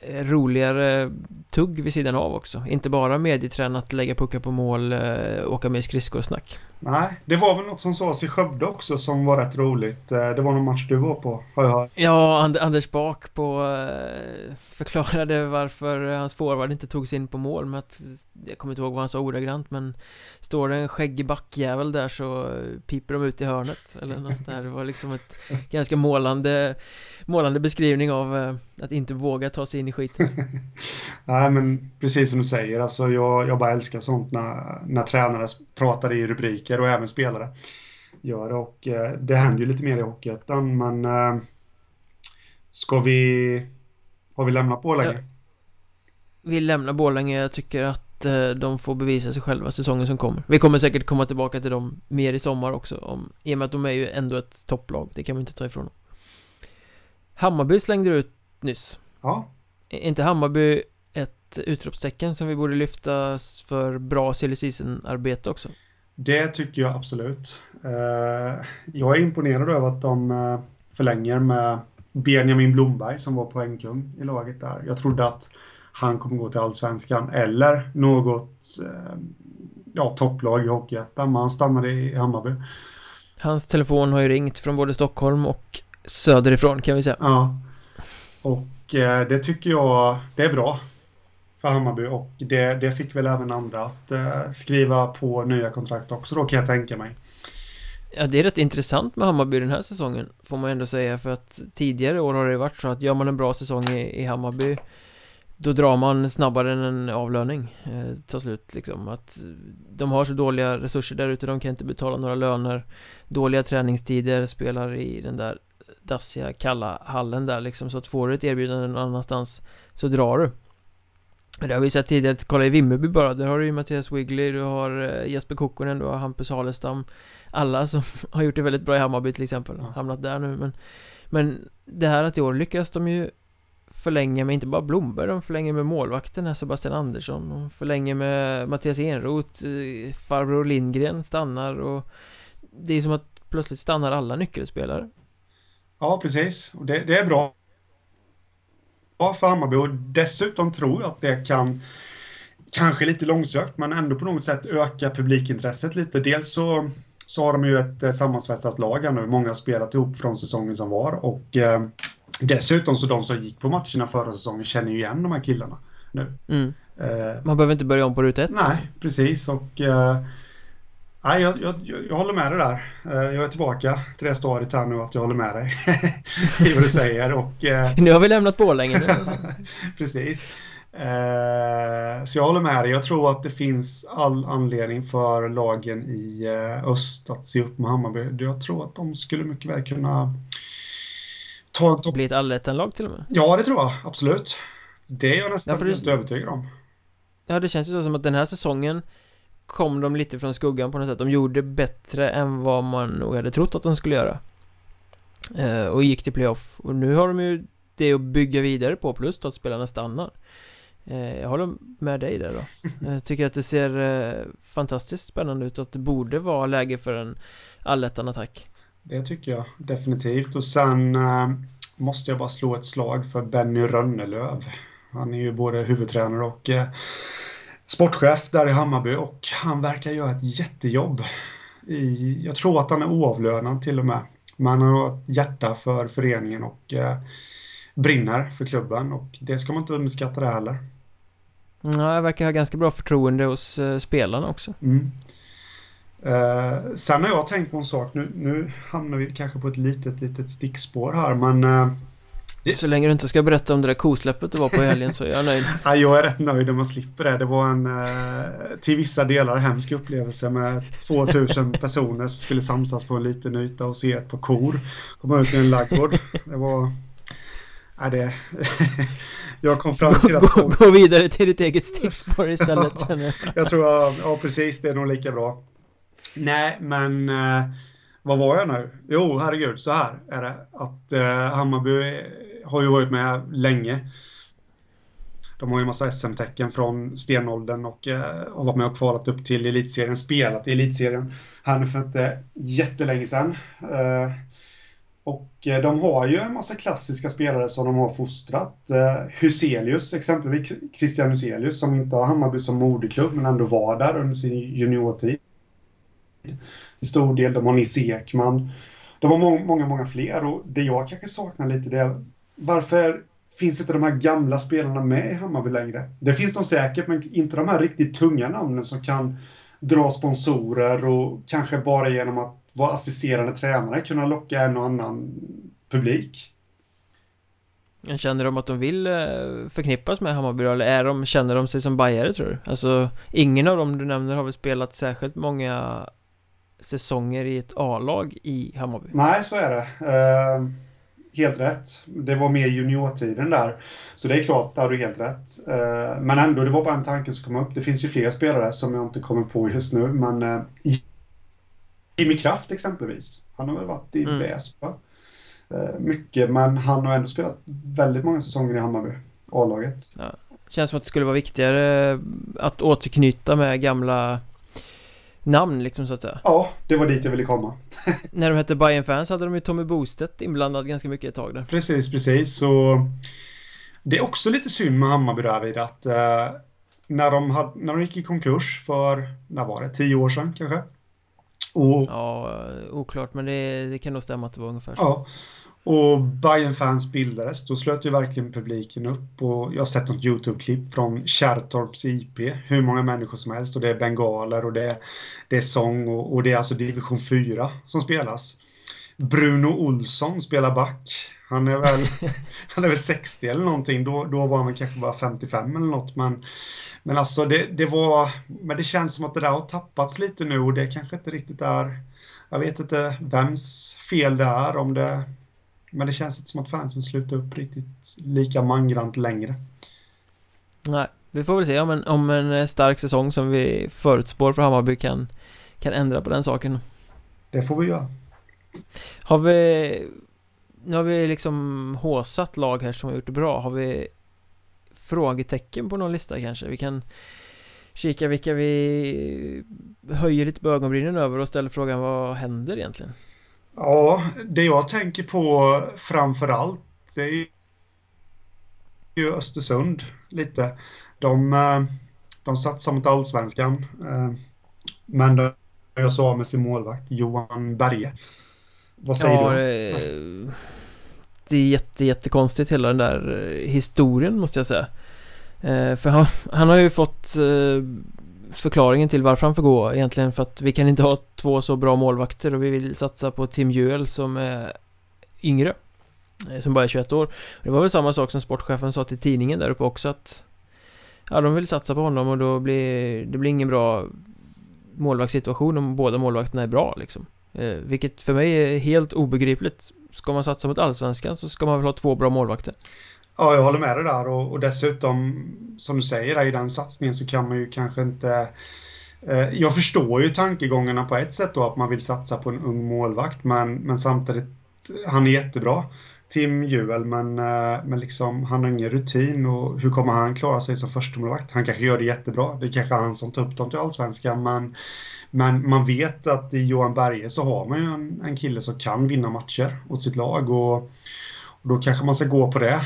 S1: eh, roligare tugg vid sidan av också. Inte bara medietränat, lägga puckar på mål, eh, åka med i skridskosnack.
S2: Nej, det var väl något som sades i Skövde också som var rätt roligt. Eh, Det var någon match du var på, har jag hört.
S1: Ja, And Anders Bak på äh, Förklarade varför hans forward inte togs in på mål med att Jag kommer inte ihåg vad han sa ordagrant men Står det en skäggig backjävel där så piper de ut i hörnet eller något sånt där. Det var liksom ett ganska målande Målande beskrivning av att inte våga ta sig in i skiten.
S2: Nej, men precis som du säger, alltså jag, jag bara älskar sånt när, när tränare pratar i rubriker och även spelare gör det. Och eh, det händer ju lite mer i Hockeyettan, men eh, ska vi... Har vi lämnat Borlänge? Ja.
S1: Vi lämnar Borlänge. Jag tycker att eh, de får bevisa sig själva säsongen som kommer Vi kommer säkert komma tillbaka till dem mer i sommar också om, I och med att de är ju ändå ett topplag, det kan man inte ta ifrån dem Hammarby slängde du ut nyss
S2: Ja.
S1: Är inte Hammarby ett utropstecken som vi borde lyfta för bra silly arbete också?
S2: Det tycker jag absolut. Eh, jag är imponerad över att de eh, förlänger med Benjamin Blomberg som var poängkung i laget där. Jag trodde att han kommer gå till Allsvenskan eller något eh, ja, topplag i Hockeyettan, men han stannade i Hammarby.
S1: Hans telefon har ju ringt från både Stockholm och söderifrån kan vi säga.
S2: Ja. Och det tycker jag, det är bra för Hammarby. Och det, det fick väl även andra att eh, skriva på nya kontrakt också då kan jag tänka mig.
S1: Ja, det är rätt intressant med Hammarby den här säsongen Får man ändå säga. För att tidigare år har det varit så att gör man en bra säsong i, i Hammarby Då drar man snabbare än en avlöning eh, tar slut liksom. Att De har så dåliga resurser där ute, de kan inte betala några löner. Dåliga träningstider, spelar i den där dassiga, kalla hallen där liksom. Så att får du ett erbjudande någon annanstans Så drar du det har vi sett tidigare, kolla i Vimmerby bara, där har du ju Mattias Wigley, du har eh, Jesper Kokkonen, du har Hampus Halestam Alla som har gjort det väldigt bra i Hammarby till exempel, ja. hamnat där nu men Men det här att i år lyckas de ju förlänga med inte bara Blomberg, de förlänger med målvakten här Sebastian Andersson De förlänger med Mattias Enroth, eh, farbror Lindgren stannar och Det är som att plötsligt stannar alla nyckelspelare
S2: Ja, precis. Och det, det är bra för Hammarby och dessutom tror jag att det kan kanske lite långsökt men ändå på något sätt öka publikintresset lite. Dels så, så har de ju ett eh, sammansvetsat lag här nu. Många har spelat ihop från säsongen som var och eh, dessutom så de som gick på matcherna förra säsongen känner ju igen de här killarna nu.
S1: Mm. Eh, Man behöver inte börja om på ruta ett.
S2: Nej, alltså. precis och eh, Nej, jag, jag, jag, håller med dig där. Eh, jag är tillbaka till det stadiet här nu att jag håller med dig i vad du säger. Och,
S1: eh, nu har vi lämnat Borlänge.
S2: Precis. Eh, så jag håller med dig. Jag tror att det finns all anledning för lagen i öst att se upp med Hammarby. Jag tror att de skulle mycket väl kunna ta en topp...
S1: Bli ett allettan-lag till och med?
S2: Ja, det tror jag. Absolut. Det är jag nästan ja, helt övertygad om.
S1: Ja, det känns ju så som att den här säsongen kom de lite från skuggan på något sätt. De gjorde bättre än vad man nog hade trott att de skulle göra. Eh, Och gick till playoff. Och nu har de ju det att bygga vidare på plus att spelarna stannar eh, Jag håller med dig där då. Jag tycker att det ser eh, fantastiskt spännande ut att det borde vara läge för en allettan-attack
S2: Det tycker jag definitivt. Och sen eh, måste jag bara slå ett slag för Benny Rönnelöv. Han är ju både huvudtränare och eh, sportchef där i Hammarby och han verkar göra ett jättejobb. I, jag tror att han är oavlönad till och med. Men han har ett hjärta för föreningen och eh, brinner för klubben och det ska man inte underskatta det heller.
S1: Ja, jag verkar ha ganska bra förtroende hos eh, spelarna också.
S2: Mm. Eh, sen har jag tänkt på en sak, nu, nu hamnar vi kanske på ett litet, litet stickspår här, men
S1: så länge du inte ska berätta om det där kosläppet du var på helgen så är jag nöjd.
S2: ja, jag är rätt nöjd om man slipper det. Det var en eh, till vissa delar hemsk upplevelse med 2000 personer som skulle samsas på en liten yta och se ett par kor komma ut i en laggård. Det var... Nej, det... jag kom fram till att...
S1: Gå, gå vidare till ditt eget stickspår istället. ja,
S2: jag. jag tror, ja precis, det är nog lika bra. Nej, men... Eh, vad var jag nu? Jo, herregud, så här är det. Att eh, Hammarby har ju varit med länge. De har ju massa SM-tecken från stenåldern och eh, har varit med och kvalat upp till elitserien, spelat i elitserien här nu för inte jättelänge sedan. Eh, och eh, de har ju en massa klassiska spelare som de har fostrat. Eh, Huselius exempelvis, Christian Huselius som inte har Hammarby som moderklubb men ändå var där under sin juniortid. Till stor del, de har Nisse Ekman. De har må många, många fler och det jag kanske saknar lite det är varför finns inte de här gamla spelarna med i Hammarby längre? Det finns de säkert, men inte de här riktigt tunga namnen som kan dra sponsorer och kanske bara genom att vara assisterande tränare kunna locka en och annan publik.
S1: Känner de att de vill eh, förknippas med Hammarby eller är de, känner de sig som bajare tror du? Alltså ingen av dem du nämner har väl spelat särskilt många säsonger i ett A-lag i Hammarby?
S2: Nej, så är det. Helt rätt. Det var mer juniortiden där. Så det är klart, där har du helt rätt. Eh, men ändå, det var bara en tanke som kom upp. Det finns ju fler spelare som jag inte kommer på just nu, men eh, Jimmy Kraft exempelvis. Han har väl varit i mm. Väsby. Eh, mycket, men han har ändå spelat väldigt många säsonger i Hammarby, A-laget. Ja.
S1: Känns som att det skulle vara viktigare att återknyta med gamla namn liksom så att säga.
S2: Ja, det var dit jag ville komma.
S1: När de hette Bayern fans hade de ju Tommy Bostedt inblandad ganska mycket ett tag där.
S2: Precis, precis. Så Det är också lite synd med Hammarby David att eh, när, de hade, när de gick i konkurs för, när var det, tio år sedan kanske?
S1: Och, ja, oklart men det, det kan nog stämma att det var ungefär så.
S2: Ja och bayern fans bildades, då slöt ju verkligen publiken upp. Och jag har sett något YouTube-klipp från Kärrtorps IP, hur många människor som helst. Och det är bengaler och det är, det är sång. Och, och det är alltså division 4 som spelas. Bruno Olsson spelar back. Han är väl, han är väl 60 eller någonting, då, då var han kanske bara 55 eller något. Men men alltså det, det var, men det känns som att det där har tappats lite nu. Och det kanske inte riktigt är, jag vet inte vems fel det är, om det men det känns inte som att fansen slutar upp riktigt lika mangrant längre.
S1: Nej, vi får väl se om en, om en eh, stark säsong som vi förutspår för Hammarby kan, kan ändra på den saken.
S2: Det får vi göra.
S1: Har vi... Nu har vi liksom håsat lag här som har gjort det bra. Har vi frågetecken på någon lista kanske? Vi kan kika vilka vi höjer lite på ögonbrynen över och ställer frågan vad händer egentligen?
S2: Ja, det jag tänker på framför allt det är ju Östersund lite. De, eh, de satsar mot allsvenskan. Eh, men de jag sa med sin målvakt Johan Berge. Vad säger ja,
S1: du? Det är jätte, jättekonstigt hela den där eh, historien måste jag säga. För han, han har ju fått förklaringen till varför han får gå egentligen för att vi kan inte ha två så bra målvakter och vi vill satsa på Tim Juel som är yngre eh, som bara är 21 år. Det var väl samma sak som sportchefen sa till tidningen där uppe också att Ja, de vill satsa på honom och då blir det blir ingen bra målvaktssituation om båda målvakterna är bra liksom. Eh, Vilket för mig är helt obegripligt. Ska man satsa mot allsvenskan så ska man väl ha två bra målvakter?
S2: Ja, jag håller med dig där och, och dessutom som du säger där i den satsningen så kan man ju kanske inte Eh, jag förstår ju tankegångarna på ett sätt då att man vill satsa på en ung målvakt men, men samtidigt han är jättebra Tim Juel men, eh, men liksom han har ingen rutin och hur kommer han klara sig som första målvakt? Han kanske gör det jättebra. Det är kanske han som tar upp dem till allsvenskan men, men man vet att i Johan Berge så har man ju en, en kille som kan vinna matcher åt sitt lag och, och då kanske man ska gå på det.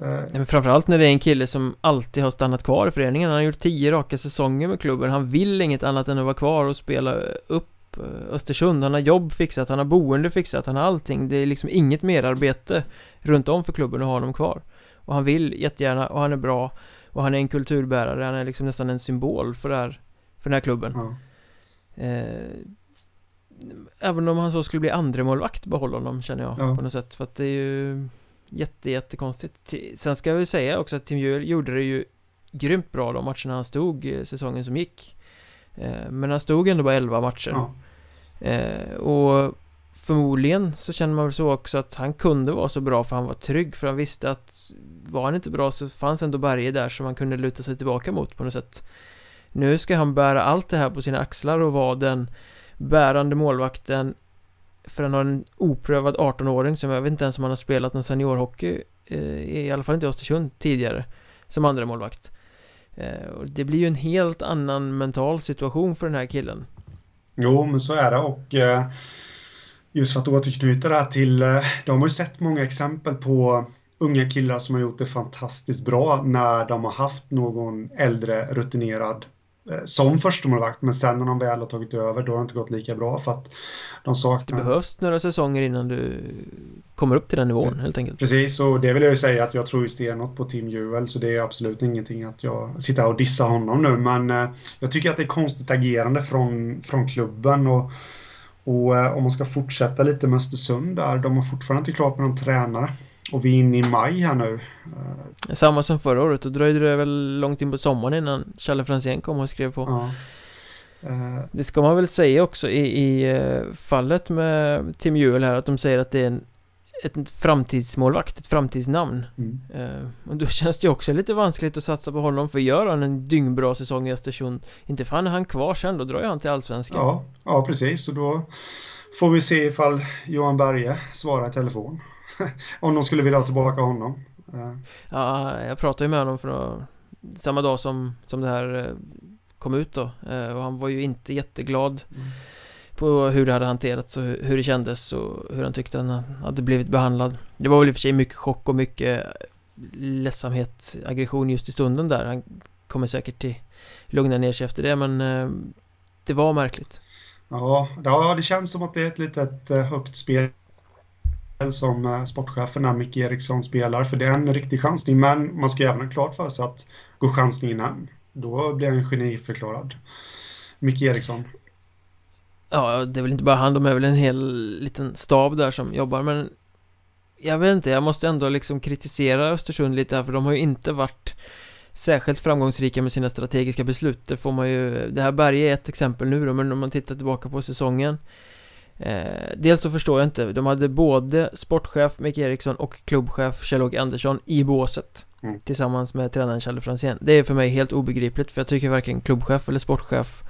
S1: Nej, men framförallt när det är en kille som alltid har stannat kvar i föreningen. Han har gjort tio raka säsonger med klubben. Han vill inget annat än att vara kvar och spela upp eh, Östersund. Han har jobb fixat, han har boende fixat, han har allting. Det är liksom inget merarbete runt om för klubben att ha honom kvar. Och han vill jättegärna och han är bra Och han är en kulturbärare, han är liksom nästan en symbol för, det här, för den här klubben. Mm. eh, Även om han så skulle bli andremålvakt behålla honom känner jag ja. på något sätt För att det är ju Jätte, jättekonstigt. Sen ska vi säga också att Tim Juel gjorde det ju Grymt bra de matcherna han stod eh, säsongen som gick. Eh, Men han stod ändå bara 11 matcher. Ja. Eh, och Förmodligen så känner man väl så också att han kunde vara så bra för han var trygg för han visste att Var han inte bra så fanns ändå Berge där som man kunde luta sig tillbaka mot på något sätt. Nu ska han bära allt det här på sina axlar och vara den Bärande målvakten för han har en oprövad 18-åring som jag vet inte ens om han har spelat en seniorhockey eh, I alla fall inte i Östersund tidigare Som andra målvakt. Eh, och Det blir ju en helt annan mental situation för den här killen.
S2: Jo, men så är det. Och eh, Just för att återknyta det här till eh, De har ju sett många exempel på Unga killar som har gjort det fantastiskt bra när de har haft någon äldre rutinerad som förstemålvakt men sen när de väl har tagit över då har det inte gått lika bra för att de saknar...
S1: Det behövs några säsonger innan du kommer upp till den nivån mm. helt enkelt.
S2: Precis och det vill jag ju säga att jag tror ju stenhårt på Tim Juel så det är absolut ingenting att jag sitter och dissar honom nu men eh, jag tycker att det är konstigt agerande från, från klubben och, och eh, om man ska fortsätta lite med Östersund där, de har fortfarande inte klart med någon tränare. Och vi är inne i maj här nu
S1: Samma som förra året, då dröjde det väl långt in på sommaren innan Challe Franzén kom och skrev på ja. uh. Det ska man väl säga också i, i uh, fallet med Tim Juel här att de säger att det är en ett framtidsmålvakt, ett framtidsnamn
S2: Mm.
S1: eh, Och då känns det ju också lite vanskligt att satsa på honom För gör han en dyngbra säsong i Östersund Inte fan är han kvar sen, då drar ju han till Allsvenskan
S2: Ja, ja, precis. Och då får vi se ifall Johan Berge svarar i telefon. Om de skulle vilja ha tillbaka honom. Eh,
S1: Ja, jag pratade ju med honom för samma dag som, som det här eh, kom ut då. Eh, Och han var ju inte jätteglad
S2: Mm.
S1: på hur det hade hanterats och hur det kändes och hur han tyckte han hade blivit behandlad. Det var väl i och för sig mycket chock och mycket ledsamhet, aggression just i stunden där. Han kommer säkert till lugna ner sig efter det men det var märkligt.
S2: Ja, ja, det känns som att det är ett litet högt spel som eh, sportcheferna Micke Eriksson spelar. För det är en riktig chansning, men man ska ju även ha klart för sig att går chansningen hem, då blir han geniförklarad. Micke Eriksson.
S1: Ja, det är väl inte bara han, de är väl en hel liten stab där som jobbar men Jag vet inte, jag måste ändå liksom kritisera Östersund lite här för de har ju inte varit Särskilt framgångsrika med sina strategiska beslut Det får man ju Det här Berge är ett exempel nu då men om man tittar tillbaka på säsongen eh, Dels så förstår jag inte De hade både sportchef Micke Eriksson och klubbchef Kjell-Åke Andersson i båset
S2: Mm.
S1: Tillsammans med tränaren Challe Franzén Det är för mig helt obegripligt för jag tycker varken klubbchef eller sportchef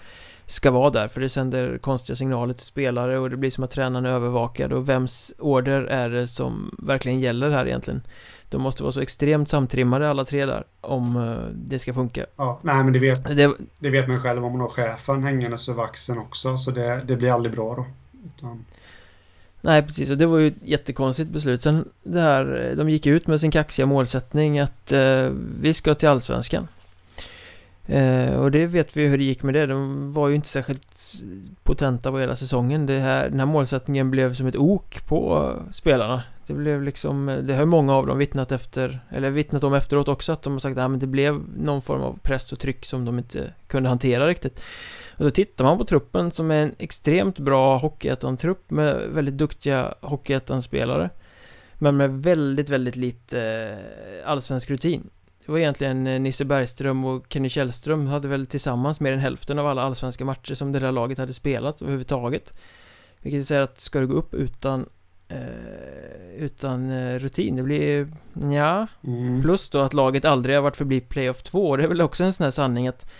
S1: Ska vara där för det sänder konstiga signaler till spelare och det blir som att tränaren är övervakad och vems order är det som verkligen gäller här egentligen? De måste vara så extremt samtrimmade alla tre där om eh, det ska funka
S2: Ja, nej men det vet,
S1: det,
S2: det vet man själv om man har chefen hängandes över axeln också, så det, det blir aldrig bra då. Utan,
S1: Nej precis, och det var ju ett jättekonstigt beslut. Sen det här, de gick ut med sin kaxiga målsättning att eh, vi ska till Allsvenskan. Eh, Och det vet vi hur det gick med det, de var ju inte särskilt potenta på hela säsongen. Det här, Den här målsättningen blev som ett ok på spelarna. Det blev liksom, det har ju många av dem vittnat efter, eller vittnat om efteråt också att de har sagt att men det blev någon form av press och tryck som de inte kunde hantera riktigt och då tittar man på truppen som är en extremt bra Hockeyettan-trupp med väldigt duktiga Hockeyettan-spelare Men med väldigt, väldigt lite eh, allsvensk rutin. Det var egentligen eh, Nisse Bergström och Kenny Källström hade väl tillsammans mer än hälften av alla allsvenska matcher som det där laget hade spelat överhuvudtaget. Vilket säger att ska du gå upp utan eh, utan eh, rutin, det blir ja.
S2: Mm.
S1: Plus då att laget aldrig har varit förbi playoff 2 Det är väl också en sån här sanning att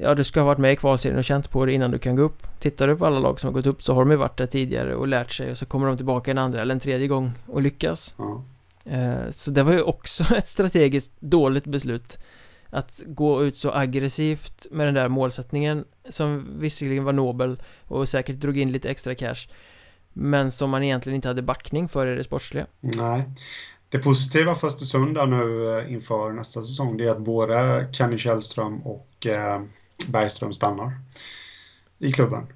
S1: Ja, du ska ha varit med i kvalserien och känt på det innan du kan gå upp Tittar du på alla lag som har gått upp så har de ju varit där tidigare och lärt sig och så kommer de tillbaka en andra eller en tredje gång och lyckas
S2: Ja.
S1: eh, Så det var ju också ett strategiskt dåligt beslut Att gå ut så aggressivt med den där målsättningen Som visserligen var nobel och säkert drog in lite extra cash Men som man egentligen inte hade backning för i det sportsliga
S2: Nej. Det positiva för Östersund nu eh, inför nästa säsong det är att både Kenny Källström och eh, Bergström stannar i klubben.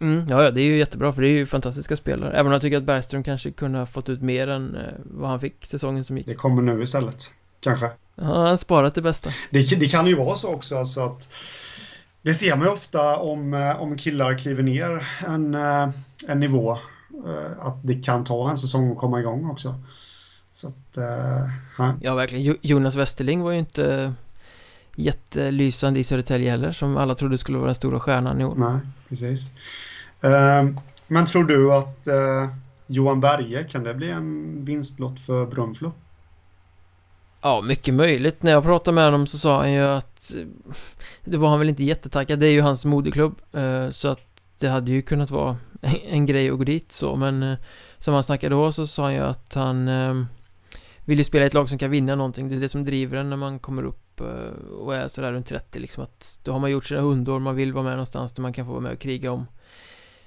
S1: Mm, ja, det är ju jättebra för det är ju fantastiska spelare Även om jag tycker att Bergström kanske kunde ha fått ut mer än eh, vad han fick säsongen som gick
S2: Det kommer nu istället, kanske.
S1: Ja, han sparat det bästa
S2: Det, det kan ju vara så också alltså att det ser man ju ofta om, om killar kliver ner en, en nivå att det kan ta en säsong att komma igång också. Så att, eh, nej.
S1: Ja, verkligen Jo- Jonas Westerling var ju inte jättelysande i Södertälje heller Som alla trodde skulle vara den stora stjärnan i år
S2: nej, precis. Eh, men tror du att eh, Johan Berge, kan det bli en vinstlott för Brunflo?
S1: Ja, mycket möjligt När jag pratade med honom så sa han ju att eh, Det var han väl inte jättetaggad Det är ju hans moderklubb Så att det hade ju kunnat vara en grej att gå dit så Men som han snackade då så sa han ju att han eh, vill ju spela i ett lag som kan vinna någonting. Det är det som driver en när man kommer upp eh, Och är sådär runt 30 liksom att Då har man gjort sina hundår Man vill vara med någonstans där man kan få vara med och kriga om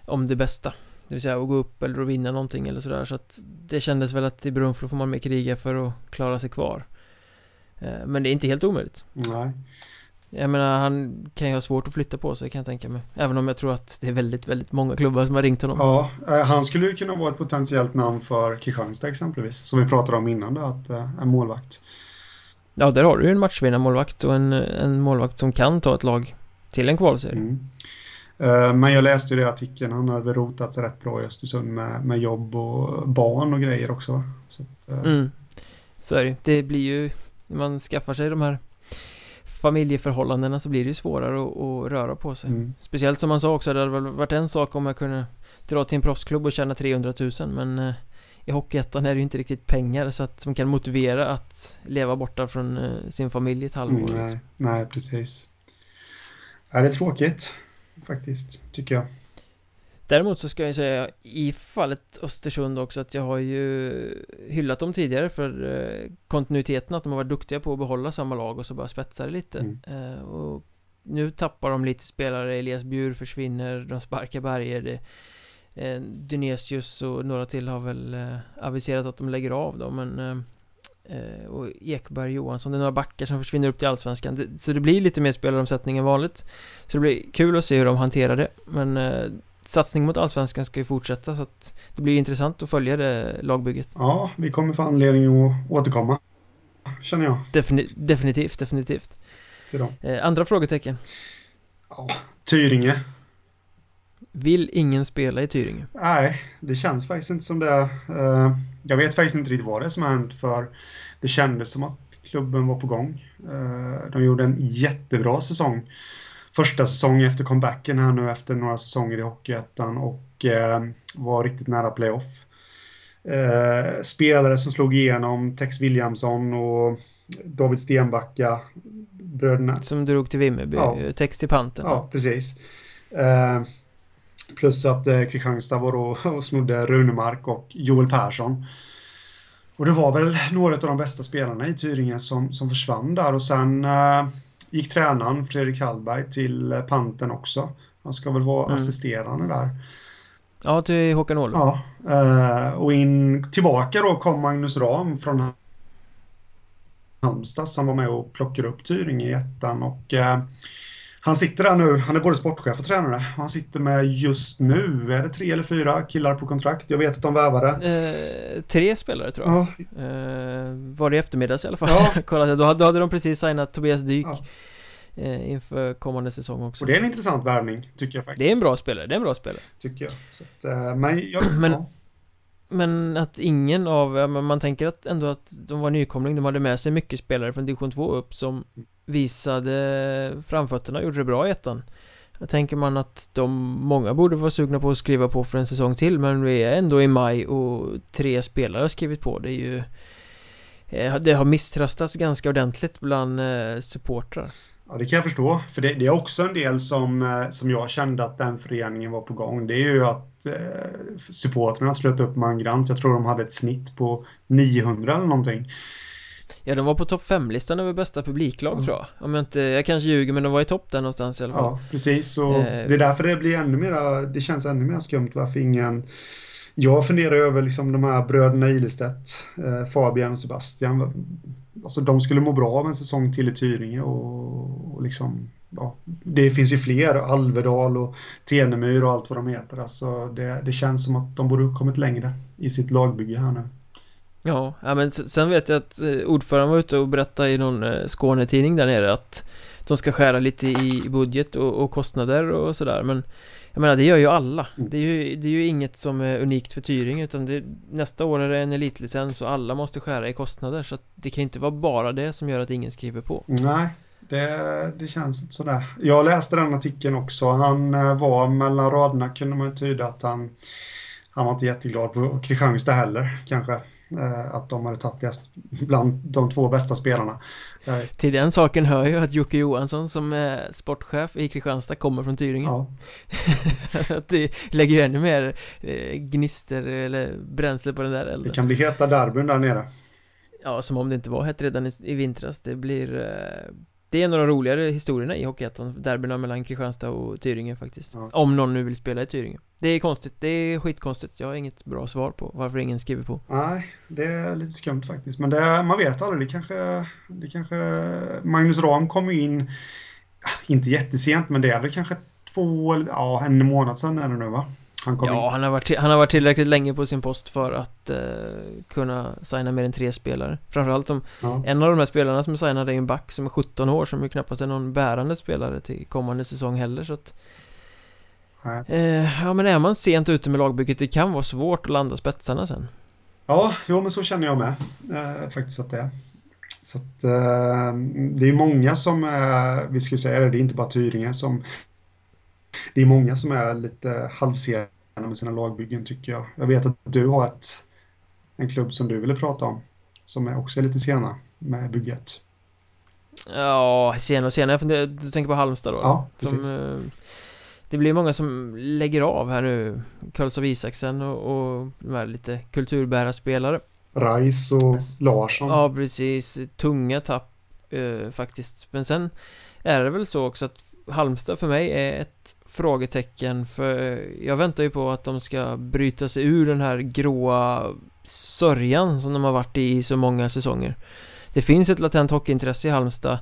S1: Om det bästa. Det vill säga att gå upp eller att vinna någonting eller sådär. Så att det kändes väl att i Brunflo får man med kriga för att klara sig kvar. Eh, men det är inte helt omöjligt.
S2: Nej.
S1: Jag menar han kan ju ha svårt att flytta på sig kan jag tänka mig Även om jag tror att det är väldigt, väldigt många klubbar som har ringt honom
S2: Ja, eh, han skulle ju kunna vara ett potentiellt namn för Kristianstad exempelvis. Som vi pratade om innan, då, att eh, en målvakt.
S1: Ja, där har du ju en matchvinnarmålvakt och en, en målvakt som kan ta ett lag till en kvalserie
S2: Mm. Eh, Men jag läste ju det i artikeln, han hade väl rotat rätt bra i Östersund med, med jobb och barn och grejer också. Så att,
S1: mm. Så är det Det blir ju man skaffar sig de här Familjeförhållandena så blir det ju svårare att, att röra på sig
S2: mm.
S1: Speciellt som man sa också, det hade väl varit en sak om jag kunde Dra till en proffsklubb och tjäna 300 000 men eh, i Hockeyettan är det ju inte riktigt pengar så att som kan motivera att leva borta från eh, sin familj ett halvår.
S2: Mm, nej, nej, precis. Ja, det är tråkigt faktiskt, tycker jag.
S1: Däremot så ska jag säga i fallet Östersund också att jag har ju hyllat dem tidigare för eh, kontinuiteten att de har varit duktiga på att behålla samma lag och så bara spetsa det lite.
S2: Mm.
S1: Eh, och nu tappar de lite spelare, Elias Bjur försvinner, de sparkar Berger. Det, eh, Dynesius och några till har väl aviserat att de lägger av dem men och Ekberg Johansson, det är några backar som försvinner upp till Allsvenskan. Det, Så det blir lite mer spelaromsättning än vanligt. Så det blir kul att se hur de hanterar det Men satsning mot Allsvenskan ska ju fortsätta så att det blir intressant att följa det lagbygget
S2: Ja, vi kommer få anledning att återkomma, känner jag,
S1: Defini Definitivt, definitivt eh, Andra frågetecken
S2: Ja, Tyringe.
S1: Vill ingen spela i Tyringe?
S2: Nej, det känns faktiskt inte som det. Eh, Jag vet faktiskt inte riktigt vad det är som har hänt för det kändes som att klubben var på gång. Eh, De gjorde en jättebra säsong. Första säsong efter comebacken här nu efter några säsonger i Hockeyettan och eh, var riktigt nära playoff. Eh, Spelare som slog igenom, Tex Williamson och David Stenbacka, bröderna.
S1: Som drog till Vimmerby,
S2: Ja.
S1: text till panten
S2: Ja, precis. Eh, plus att eh, Kristianstad var då och snodde Runemark och Joel Persson. Och det var väl några av de bästa spelarna i Tyringe som, som försvann där och sen eh, gick tränaren Fredrik Hallberg till eh, panten också. Han ska väl vara
S1: Mm.
S2: assisterande där.
S1: Ja, till Håkan Åhlund
S2: Ja, eh, och in tillbaka då kom Magnus Ram från Halmstad som var med och plockade upp Tyringe i ettan och eh, han sitter där nu, han är både sportchef och tränare. Han sitter med just nu, är det tre eller fyra killar på kontrakt? Jag vet att de värvade.
S1: eh, Tre spelare tror jag
S2: Ja,
S1: eh, Var det i eftermiddags i alla fall?
S2: Ja.
S1: Kollade, då, hade, då hade de precis signat Tobias Dyk
S2: Ja.
S1: eh, Inför kommande säsong också
S2: och det är en intressant värvning, tycker jag faktiskt.
S1: Det är en bra spelare, det är en bra spelare
S2: Tycker jag. Så att, eh, men jag,
S1: Men-
S2: ja.
S1: Men att ingen av, man tänker att ändå att de var nykomling, de hade med sig mycket spelare från division 2 upp som visade framfötterna och gjorde det bra i ettan Då tänker man att de, många borde vara sugna på att skriva på för en säsong till men vi är ändå i maj och tre spelare har skrivit på, det är ju eh, Det har misströstats ganska ordentligt bland eh, supportrar
S2: Ja, det kan jag förstå. För det, det är också en del som, eh, som jag kände att den föreningen var på gång. Det är ju att eh, supportrarna slöt upp mangrant. Jag tror de hade ett snitt på 900 eller någonting.
S1: Ja, de var på topp 5-listan över bästa publiklag
S2: Ja.
S1: tror jag Om jag inte, jag kanske ljuger men de var i topp där någonstans i alla fall
S2: Ja, precis. Och
S1: Eh.
S2: det är därför det blir ännu mera, det känns ännu mer skumt varför ingen... Jag funderar över liksom de här bröderna Ilestedt, eh, Fabian och Sebastian. Alltså de skulle må bra av en säsong till i Tyringe och, och liksom... Ja, det finns ju fler, Alvedal och Tenemyr och allt vad de heter. Alltså det, det känns som att de borde kommit längre i sitt lagbygge här nu.
S1: Ja, ja men sen vet jag att eh, ordföranden var ute och berättade i någon eh, Skånetidning där nere att de ska skära lite i budget och, och kostnader och sådär men jag menar det gör ju alla
S2: Mm.
S1: det är ju, det är ju inget som är unikt för Tyringe utan det, nästa år är det en elitlicens och alla måste skära i kostnader så att det kan inte vara bara det som gör att ingen skriver på
S2: Nej, det, det känns inte sådär. Jag läste den artikeln också. Han eh, var mellan raderna kunde man tyda att han, han var inte jätteglad på Kristianstad heller kanske. Eh, Att de hade tagit det bland de två bästa spelarna. Eh,
S1: Till den saken hör ju att Jocke Johansson som är sportchef i Kristianstad kommer från Tyringe
S2: Ja,
S1: att det lägger ju ännu mer eh, gnister eller bränsle på den där elden
S2: det kan bli heta derbyn där nere.
S1: Ja, som om det inte var hett redan i, i vintras Det blir eh, Det är en av de roligare historierna i Hockeyettan Derbyna mellan Kristianstad och Tyringe faktiskt
S2: Ja.
S1: Om någon nu vill spela i Tyringe Det är konstigt, det är skitkonstigt Jag har inget bra svar på varför ingen skriver på
S2: Nej, det är lite skumt faktiskt. Men det, man vet aldrig. Det kanske, det kanske... Magnus Ram kom in, inte jättesent, men det är väl kanske två, ja, en månad sedan är det nu va? Han
S1: Ja,
S2: in.
S1: han har, varit, han har varit tillräckligt länge på sin post för att eh, kunna signa mer än tre spelare Framförallt som
S2: Ja.
S1: en av de här spelarna som är signade är en back som är 17 år Som ju knappast är någon bärande spelare till kommande säsong heller så att eh, Ja men är man sent ute med lagbygget Det kan vara svårt att landa spetsarna sen
S2: Ja, jo, men så känner jag med. Eh, faktiskt att det är. Så att, eh, det är många som, eh, vi ska säga det, det är inte bara Tyringe som... Det är många som är lite halvsena med sina lagbyggen tycker jag. Jag vet att du har ett en klubb som du ville prata om. Som är också lite sena med bygget.
S1: Ja, senare och senare. Du tänker på Halmstad då?
S2: Ja, precis. Som,
S1: eh, det blir många som lägger av här nu Karlsson Isaksen och, och de här lite kulturbärarspelare
S2: Rice och Larsson
S1: Ja precis, tunga tapp eh, faktiskt Men sen är det väl så också att Halmstad för mig är ett frågetecken för jag väntar ju på att de ska bryta sig ur den här gråa sörjan som de har varit i i så många säsonger. Det finns ett latent hockeyintresse i Halmstad.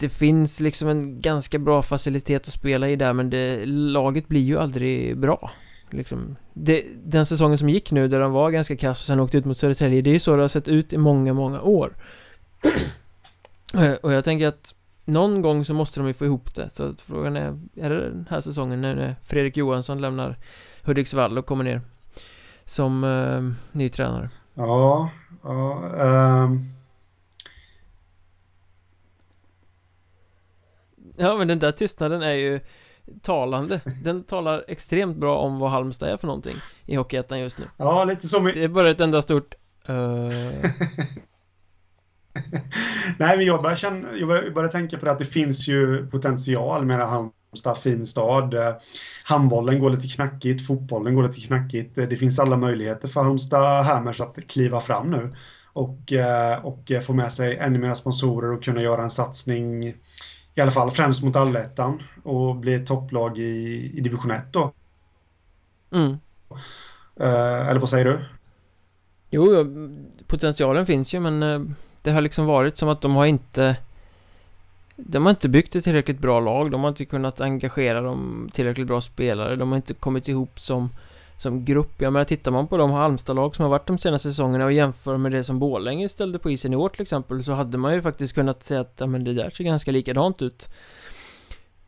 S1: Det finns liksom en ganska bra facilitet att spela i där men det, laget blir ju aldrig bra liksom. det, Den säsongen som gick nu där de var ganska kass och sen åkte ut mot Södertälje Det är ju så det har sett ut i många, många år. Eh, och jag tänker att någon gång så måste de ju få ihop det. Så frågan är Är det den här säsongen när Fredrik Johansson lämnar Hudiksvall och kommer ner Som eh, ny tränare?
S2: Ja, ja um...
S1: Ja men den där tystnaden är ju talande. Den talar extremt bra om vad Halmstad är för någonting I Hockeyettan just nu.
S2: Ja, lite som i...
S1: Det är bara ett enda stort uh...
S2: Nej, men jag börjar, känna, jag börjar, tänka på det att det finns ju potential med Halmstad, fin stad. Handbollen går lite knackigt, fotbollen går lite knackigt. Det finns alla möjligheter för Halmstad Hammers att kliva fram nu och, eh, och få med sig ännu mer sponsorer och kunna göra en satsning i alla fall främst mot allettan och bli ett topplag i, i division 1 då.
S1: Mm.
S2: Uh, eller vad säger du?
S1: Jo, potentialen finns ju men det har liksom varit som att de har inte De har inte byggt ett tillräckligt bra lag, de har inte kunnat engagera de tillräckligt bra spelare, de har inte kommit ihop som som grupp. Jag menar, tittar man på de Halmstad-lag som har varit de senaste säsongerna och jämför med det som Borlänge ställde på isen i år till exempel så hade man ju faktiskt kunnat säga att ja, men det där ser ganska likadant ut.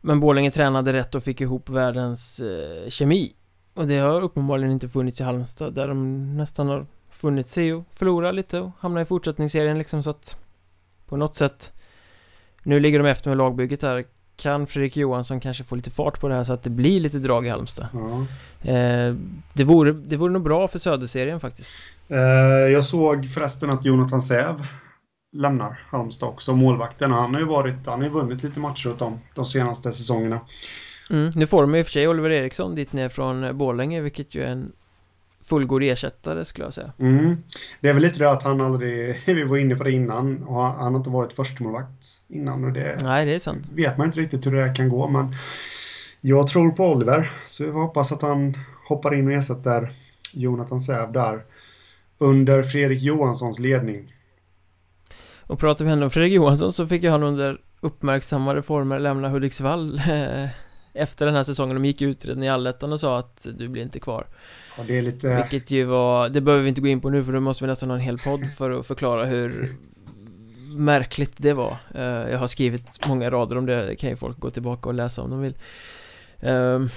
S1: Men Borlänge tränade rätt och fick ihop världens eh, kemi. Och det har uppenbarligen inte funnits i Halmstad där de nästan har funnit sig och förlora lite och hamna i fortsättningsserien liksom så att på något sätt nu ligger de efter med lagbygget här kan Fredrik Johansson kanske få lite fart på det här så att det blir lite drag i Halmstad.
S2: Ja.
S1: Eh, det, vore, det vore nog bra för Söderserien faktiskt.
S2: Eh, jag såg förresten att Jonathan Säv lämnar Halmstad också, målvakten. Han har ju varit, han har ju vunnit lite matcher åt dem de senaste säsongerna.
S1: Mm, nu får de i och för sig Oliver Eriksson dit ner från Borlänge, vilket ju är en fullgod ersättare skulle jag säga.
S2: Mm. Det är väl lite det att han aldrig, vi var inne på det innan, och han, han har inte varit förstemålvakt innan. Och det
S1: Nej, det är sant.
S2: vet man inte riktigt hur det kan gå, men jag tror på Oliver, så vi hoppas att han hoppar in och ersätter Jonathan Säv där under Fredrik Johanssons ledning.
S1: Och pratar vi ändå om Fredrik Johansson så fick ju han under uppmärksammade former lämna Hudiksvall efter den här säsongen. De gick ut redan i allettan och sa att du blir inte kvar.
S2: Ja, det är lite...
S1: Vilket ju var, det behöver vi inte gå in på nu för då måste vi nästan ha en hel podd för att förklara hur märkligt det var. Eh, jag har skrivit många rader om det, det kan ju folk gå tillbaka och läsa om de vill. Ehm,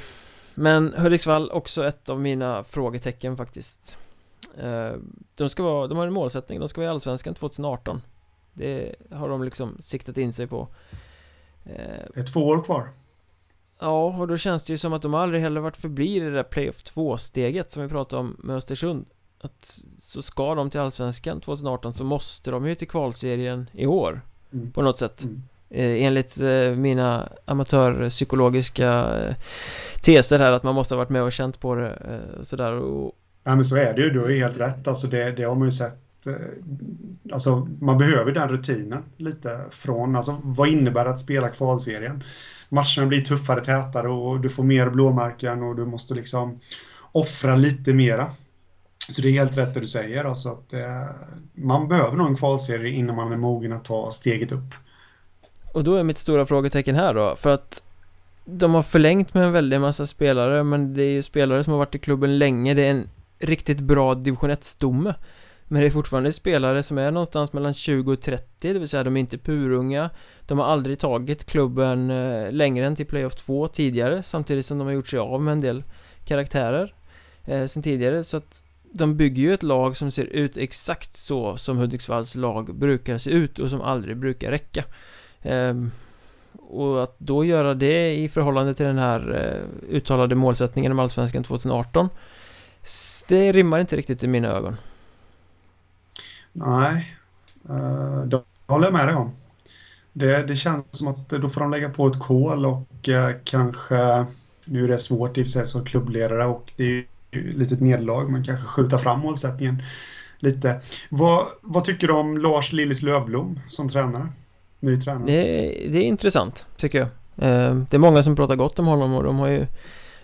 S1: men Hudiksvall också ett av mina frågetecken faktiskt. Ehm, de ska vara, de har en målsättning, de ska vara i Allsvenskan 2018. Det har de liksom siktat in sig på.
S2: Ehm, det är två år kvar.
S1: Ja, och då känns det ju som att de aldrig heller varit förbi det där Playoff 2-steget som vi pratade om med Östersund Att så ska de till Allsvenskan 2018 så måste de ju till kvalserien i år mm. På något sätt mm. eh, Enligt eh, mina amatörpsykologiska eh, teser här att man måste ha varit med och känt på det eh, sådär och...
S2: Ja men så är det ju, du har ju helt rätt alltså det, det har man ju sett eh, Alltså man behöver den rutinen lite från, alltså vad innebär att spela kvalserien? Matcherna blir tuffare, tätare och du får mer blåmärken och du måste liksom offra lite mera. Så det är helt rätt det du säger, alltså att eh, man behöver nog en kvalserie innan man är mogen att ta steget upp.
S1: Och då är mitt stora frågetecken här då, för att de har förlängt med en väldig massa spelare, men det är ju spelare som har varit i klubben länge, det är en riktigt bra division 1-stomme. Men det är fortfarande spelare som är någonstans mellan 20 och 30, det vill säga de är inte purunga. De har aldrig tagit klubben eh, längre än till Playoff 2 tidigare Samtidigt som de har gjort sig av med en del karaktärer eh, sen tidigare. Så att de bygger ju ett lag som ser ut exakt så som Hudiksvalls lag brukar se ut och som aldrig brukar räcka. Eh, Och att då göra det i förhållande till den här eh, uttalade målsättningen om Allsvenskan 2018 Det rimmar inte riktigt i mina ögon.
S2: Nej, eh, uh, det håller jag med dig om. Det, det känns som att då får de lägga på ett kol och uh, kanske, nu är det svårt i och för sig som klubbledare och det är ju ett litet nederlag, men kanske skjuta fram målsättningen lite. Vad, vad tycker du om Lars Lillis Lövblom som tränare? Ny tränare.
S1: Det, det är intressant, tycker jag. Eh, det är många som pratar gott om honom och de har ju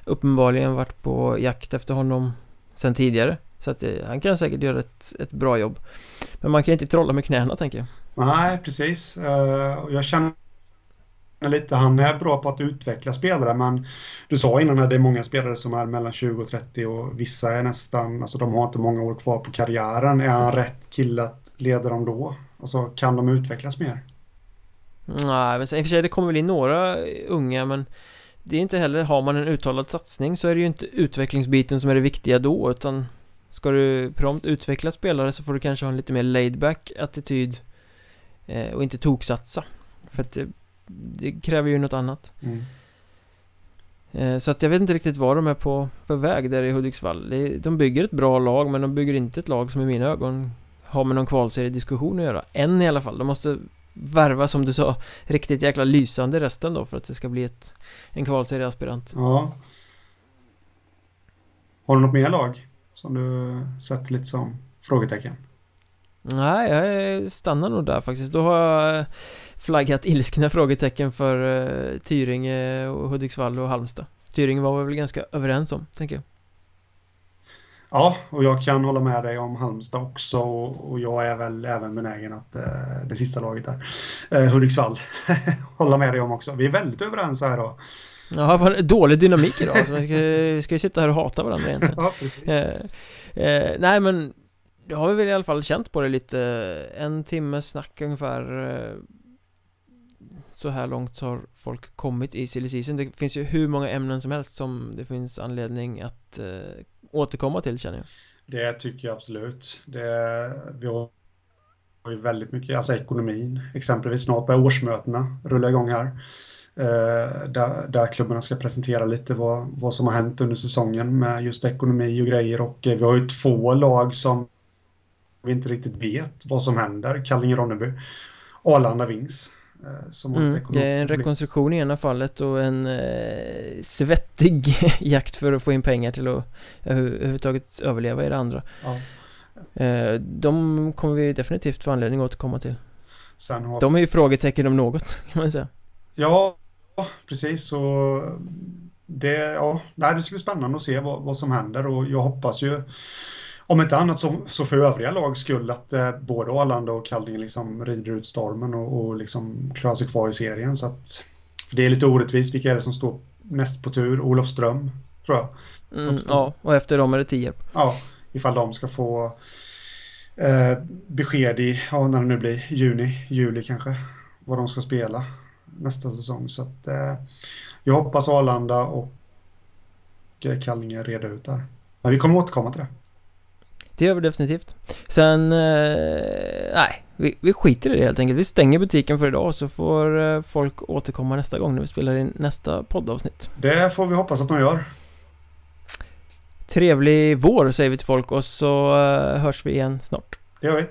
S1: uppenbarligen varit på jakt efter honom sen tidigare. Så att han kan säkert göra ett, ett bra jobb. Men man kan inte trolla med knäna tänker jag.
S2: Nej, precis. Uh, jag känner lite, han är bra på att utveckla spelare men du sa innan att det är många spelare som är mellan 20 och 30 och vissa är nästan, alltså de har inte många år kvar på karriären. Är han rätt kille att leda dem då? Alltså kan de utvecklas mer?
S1: Nej, men i och för sig det kommer väl in några unga men det är inte heller, har man en uttalad satsning så är det ju inte utvecklingsbiten som är det viktiga då utan Ska du prompt utveckla spelare så får du kanske ha en lite mer laid back attityd eh, och inte toksatsa För att det, det, kräver ju något annat mm. eh, Så att jag vet inte riktigt vad de är på för väg där i Hudiksvall det, De bygger ett bra lag men de bygger inte ett lag som i mina ögon har med någon kvalseriediskussion att göra Än i alla fall, de måste värva som du sa riktigt jäkla lysande resten då för att det ska bli ett, en kvalserieaspirant.
S2: Ja. Har du något mer lag som du sett lite som frågetecken?
S1: Nej, jag stannar nog där faktiskt. Då har jag flaggat ilskna frågetecken för uh, Tyringe och Hudiksvall och Halmstad. Tyringe var vi väl ganska överens om, tänker jag.
S2: Ja, och jag kan hålla med dig om Halmstad också och jag är väl även benägen att eh, det sista laget där, eh, Hudiksvall, hålla med dig om också. Vi är väldigt överens här då.
S1: Ja, vad dålig dynamik idag. Så vi ska, vi ska ju sitta här och hata varandra egentligen.
S2: ja, precis.
S1: Eh, eh, nej, men det har vi väl i alla fall känt på det lite. En timme snack ungefär. Eh, så här långt har folk kommit i silly season. Det finns ju hur många ämnen som helst som det finns anledning att eh, återkomma till känner jag.
S2: Det tycker jag absolut. Det, vi har ju väldigt mycket, alltså ekonomin exempelvis. Snart börjar årsmötena rulla igång här. Eh, där, där klubbarna ska presentera lite vad, vad som har hänt under säsongen med just ekonomi och grejer. Och eh, vi har ju två lag som vi inte riktigt vet vad som händer. Kallinge-Ronneby, Arlanda Vings.
S1: Eh, som mm, det är en rekonstruktion i ena fallet och en eh, svettig jakt för att få in pengar till att överhuvudtaget överleva i det andra. Ja. Eh, de kommer vi definitivt få anledning att återkomma till. Sen har... De är ju frågetecken om något, kan man säga.
S2: Ja, precis. Så det, ja, det ska bli spännande att se vad, vad som händer och jag hoppas ju om inte annat så, så för övriga lag skull att eh, både Arlanda och Kallinge liksom rider ut stormen och, och liksom klarar sig kvar i serien. Så att, det är lite orättvist. Vilka är det som står näst på tur? Olofström, tror jag.
S1: Mm, ja, och efter dem är det Tierp.
S2: Ja, ifall de ska få eh, besked i, ja, när det nu blir, juni, juli kanske, vad de ska spela nästa säsong. Så att eh, jag hoppas Arlanda och eh, Kallinge reda ut där. Men vi kommer återkomma till det.
S1: Det gör vi definitivt. Sen, eh, nej, vi, vi skiter i det helt enkelt. Vi stänger butiken för idag så får eh, folk återkomma nästa gång när vi spelar in nästa poddavsnitt.
S2: Det får vi hoppas att de gör.
S1: Trevlig vår säger vi till folk och så eh, hörs vi igen snart.
S2: Det gör vi.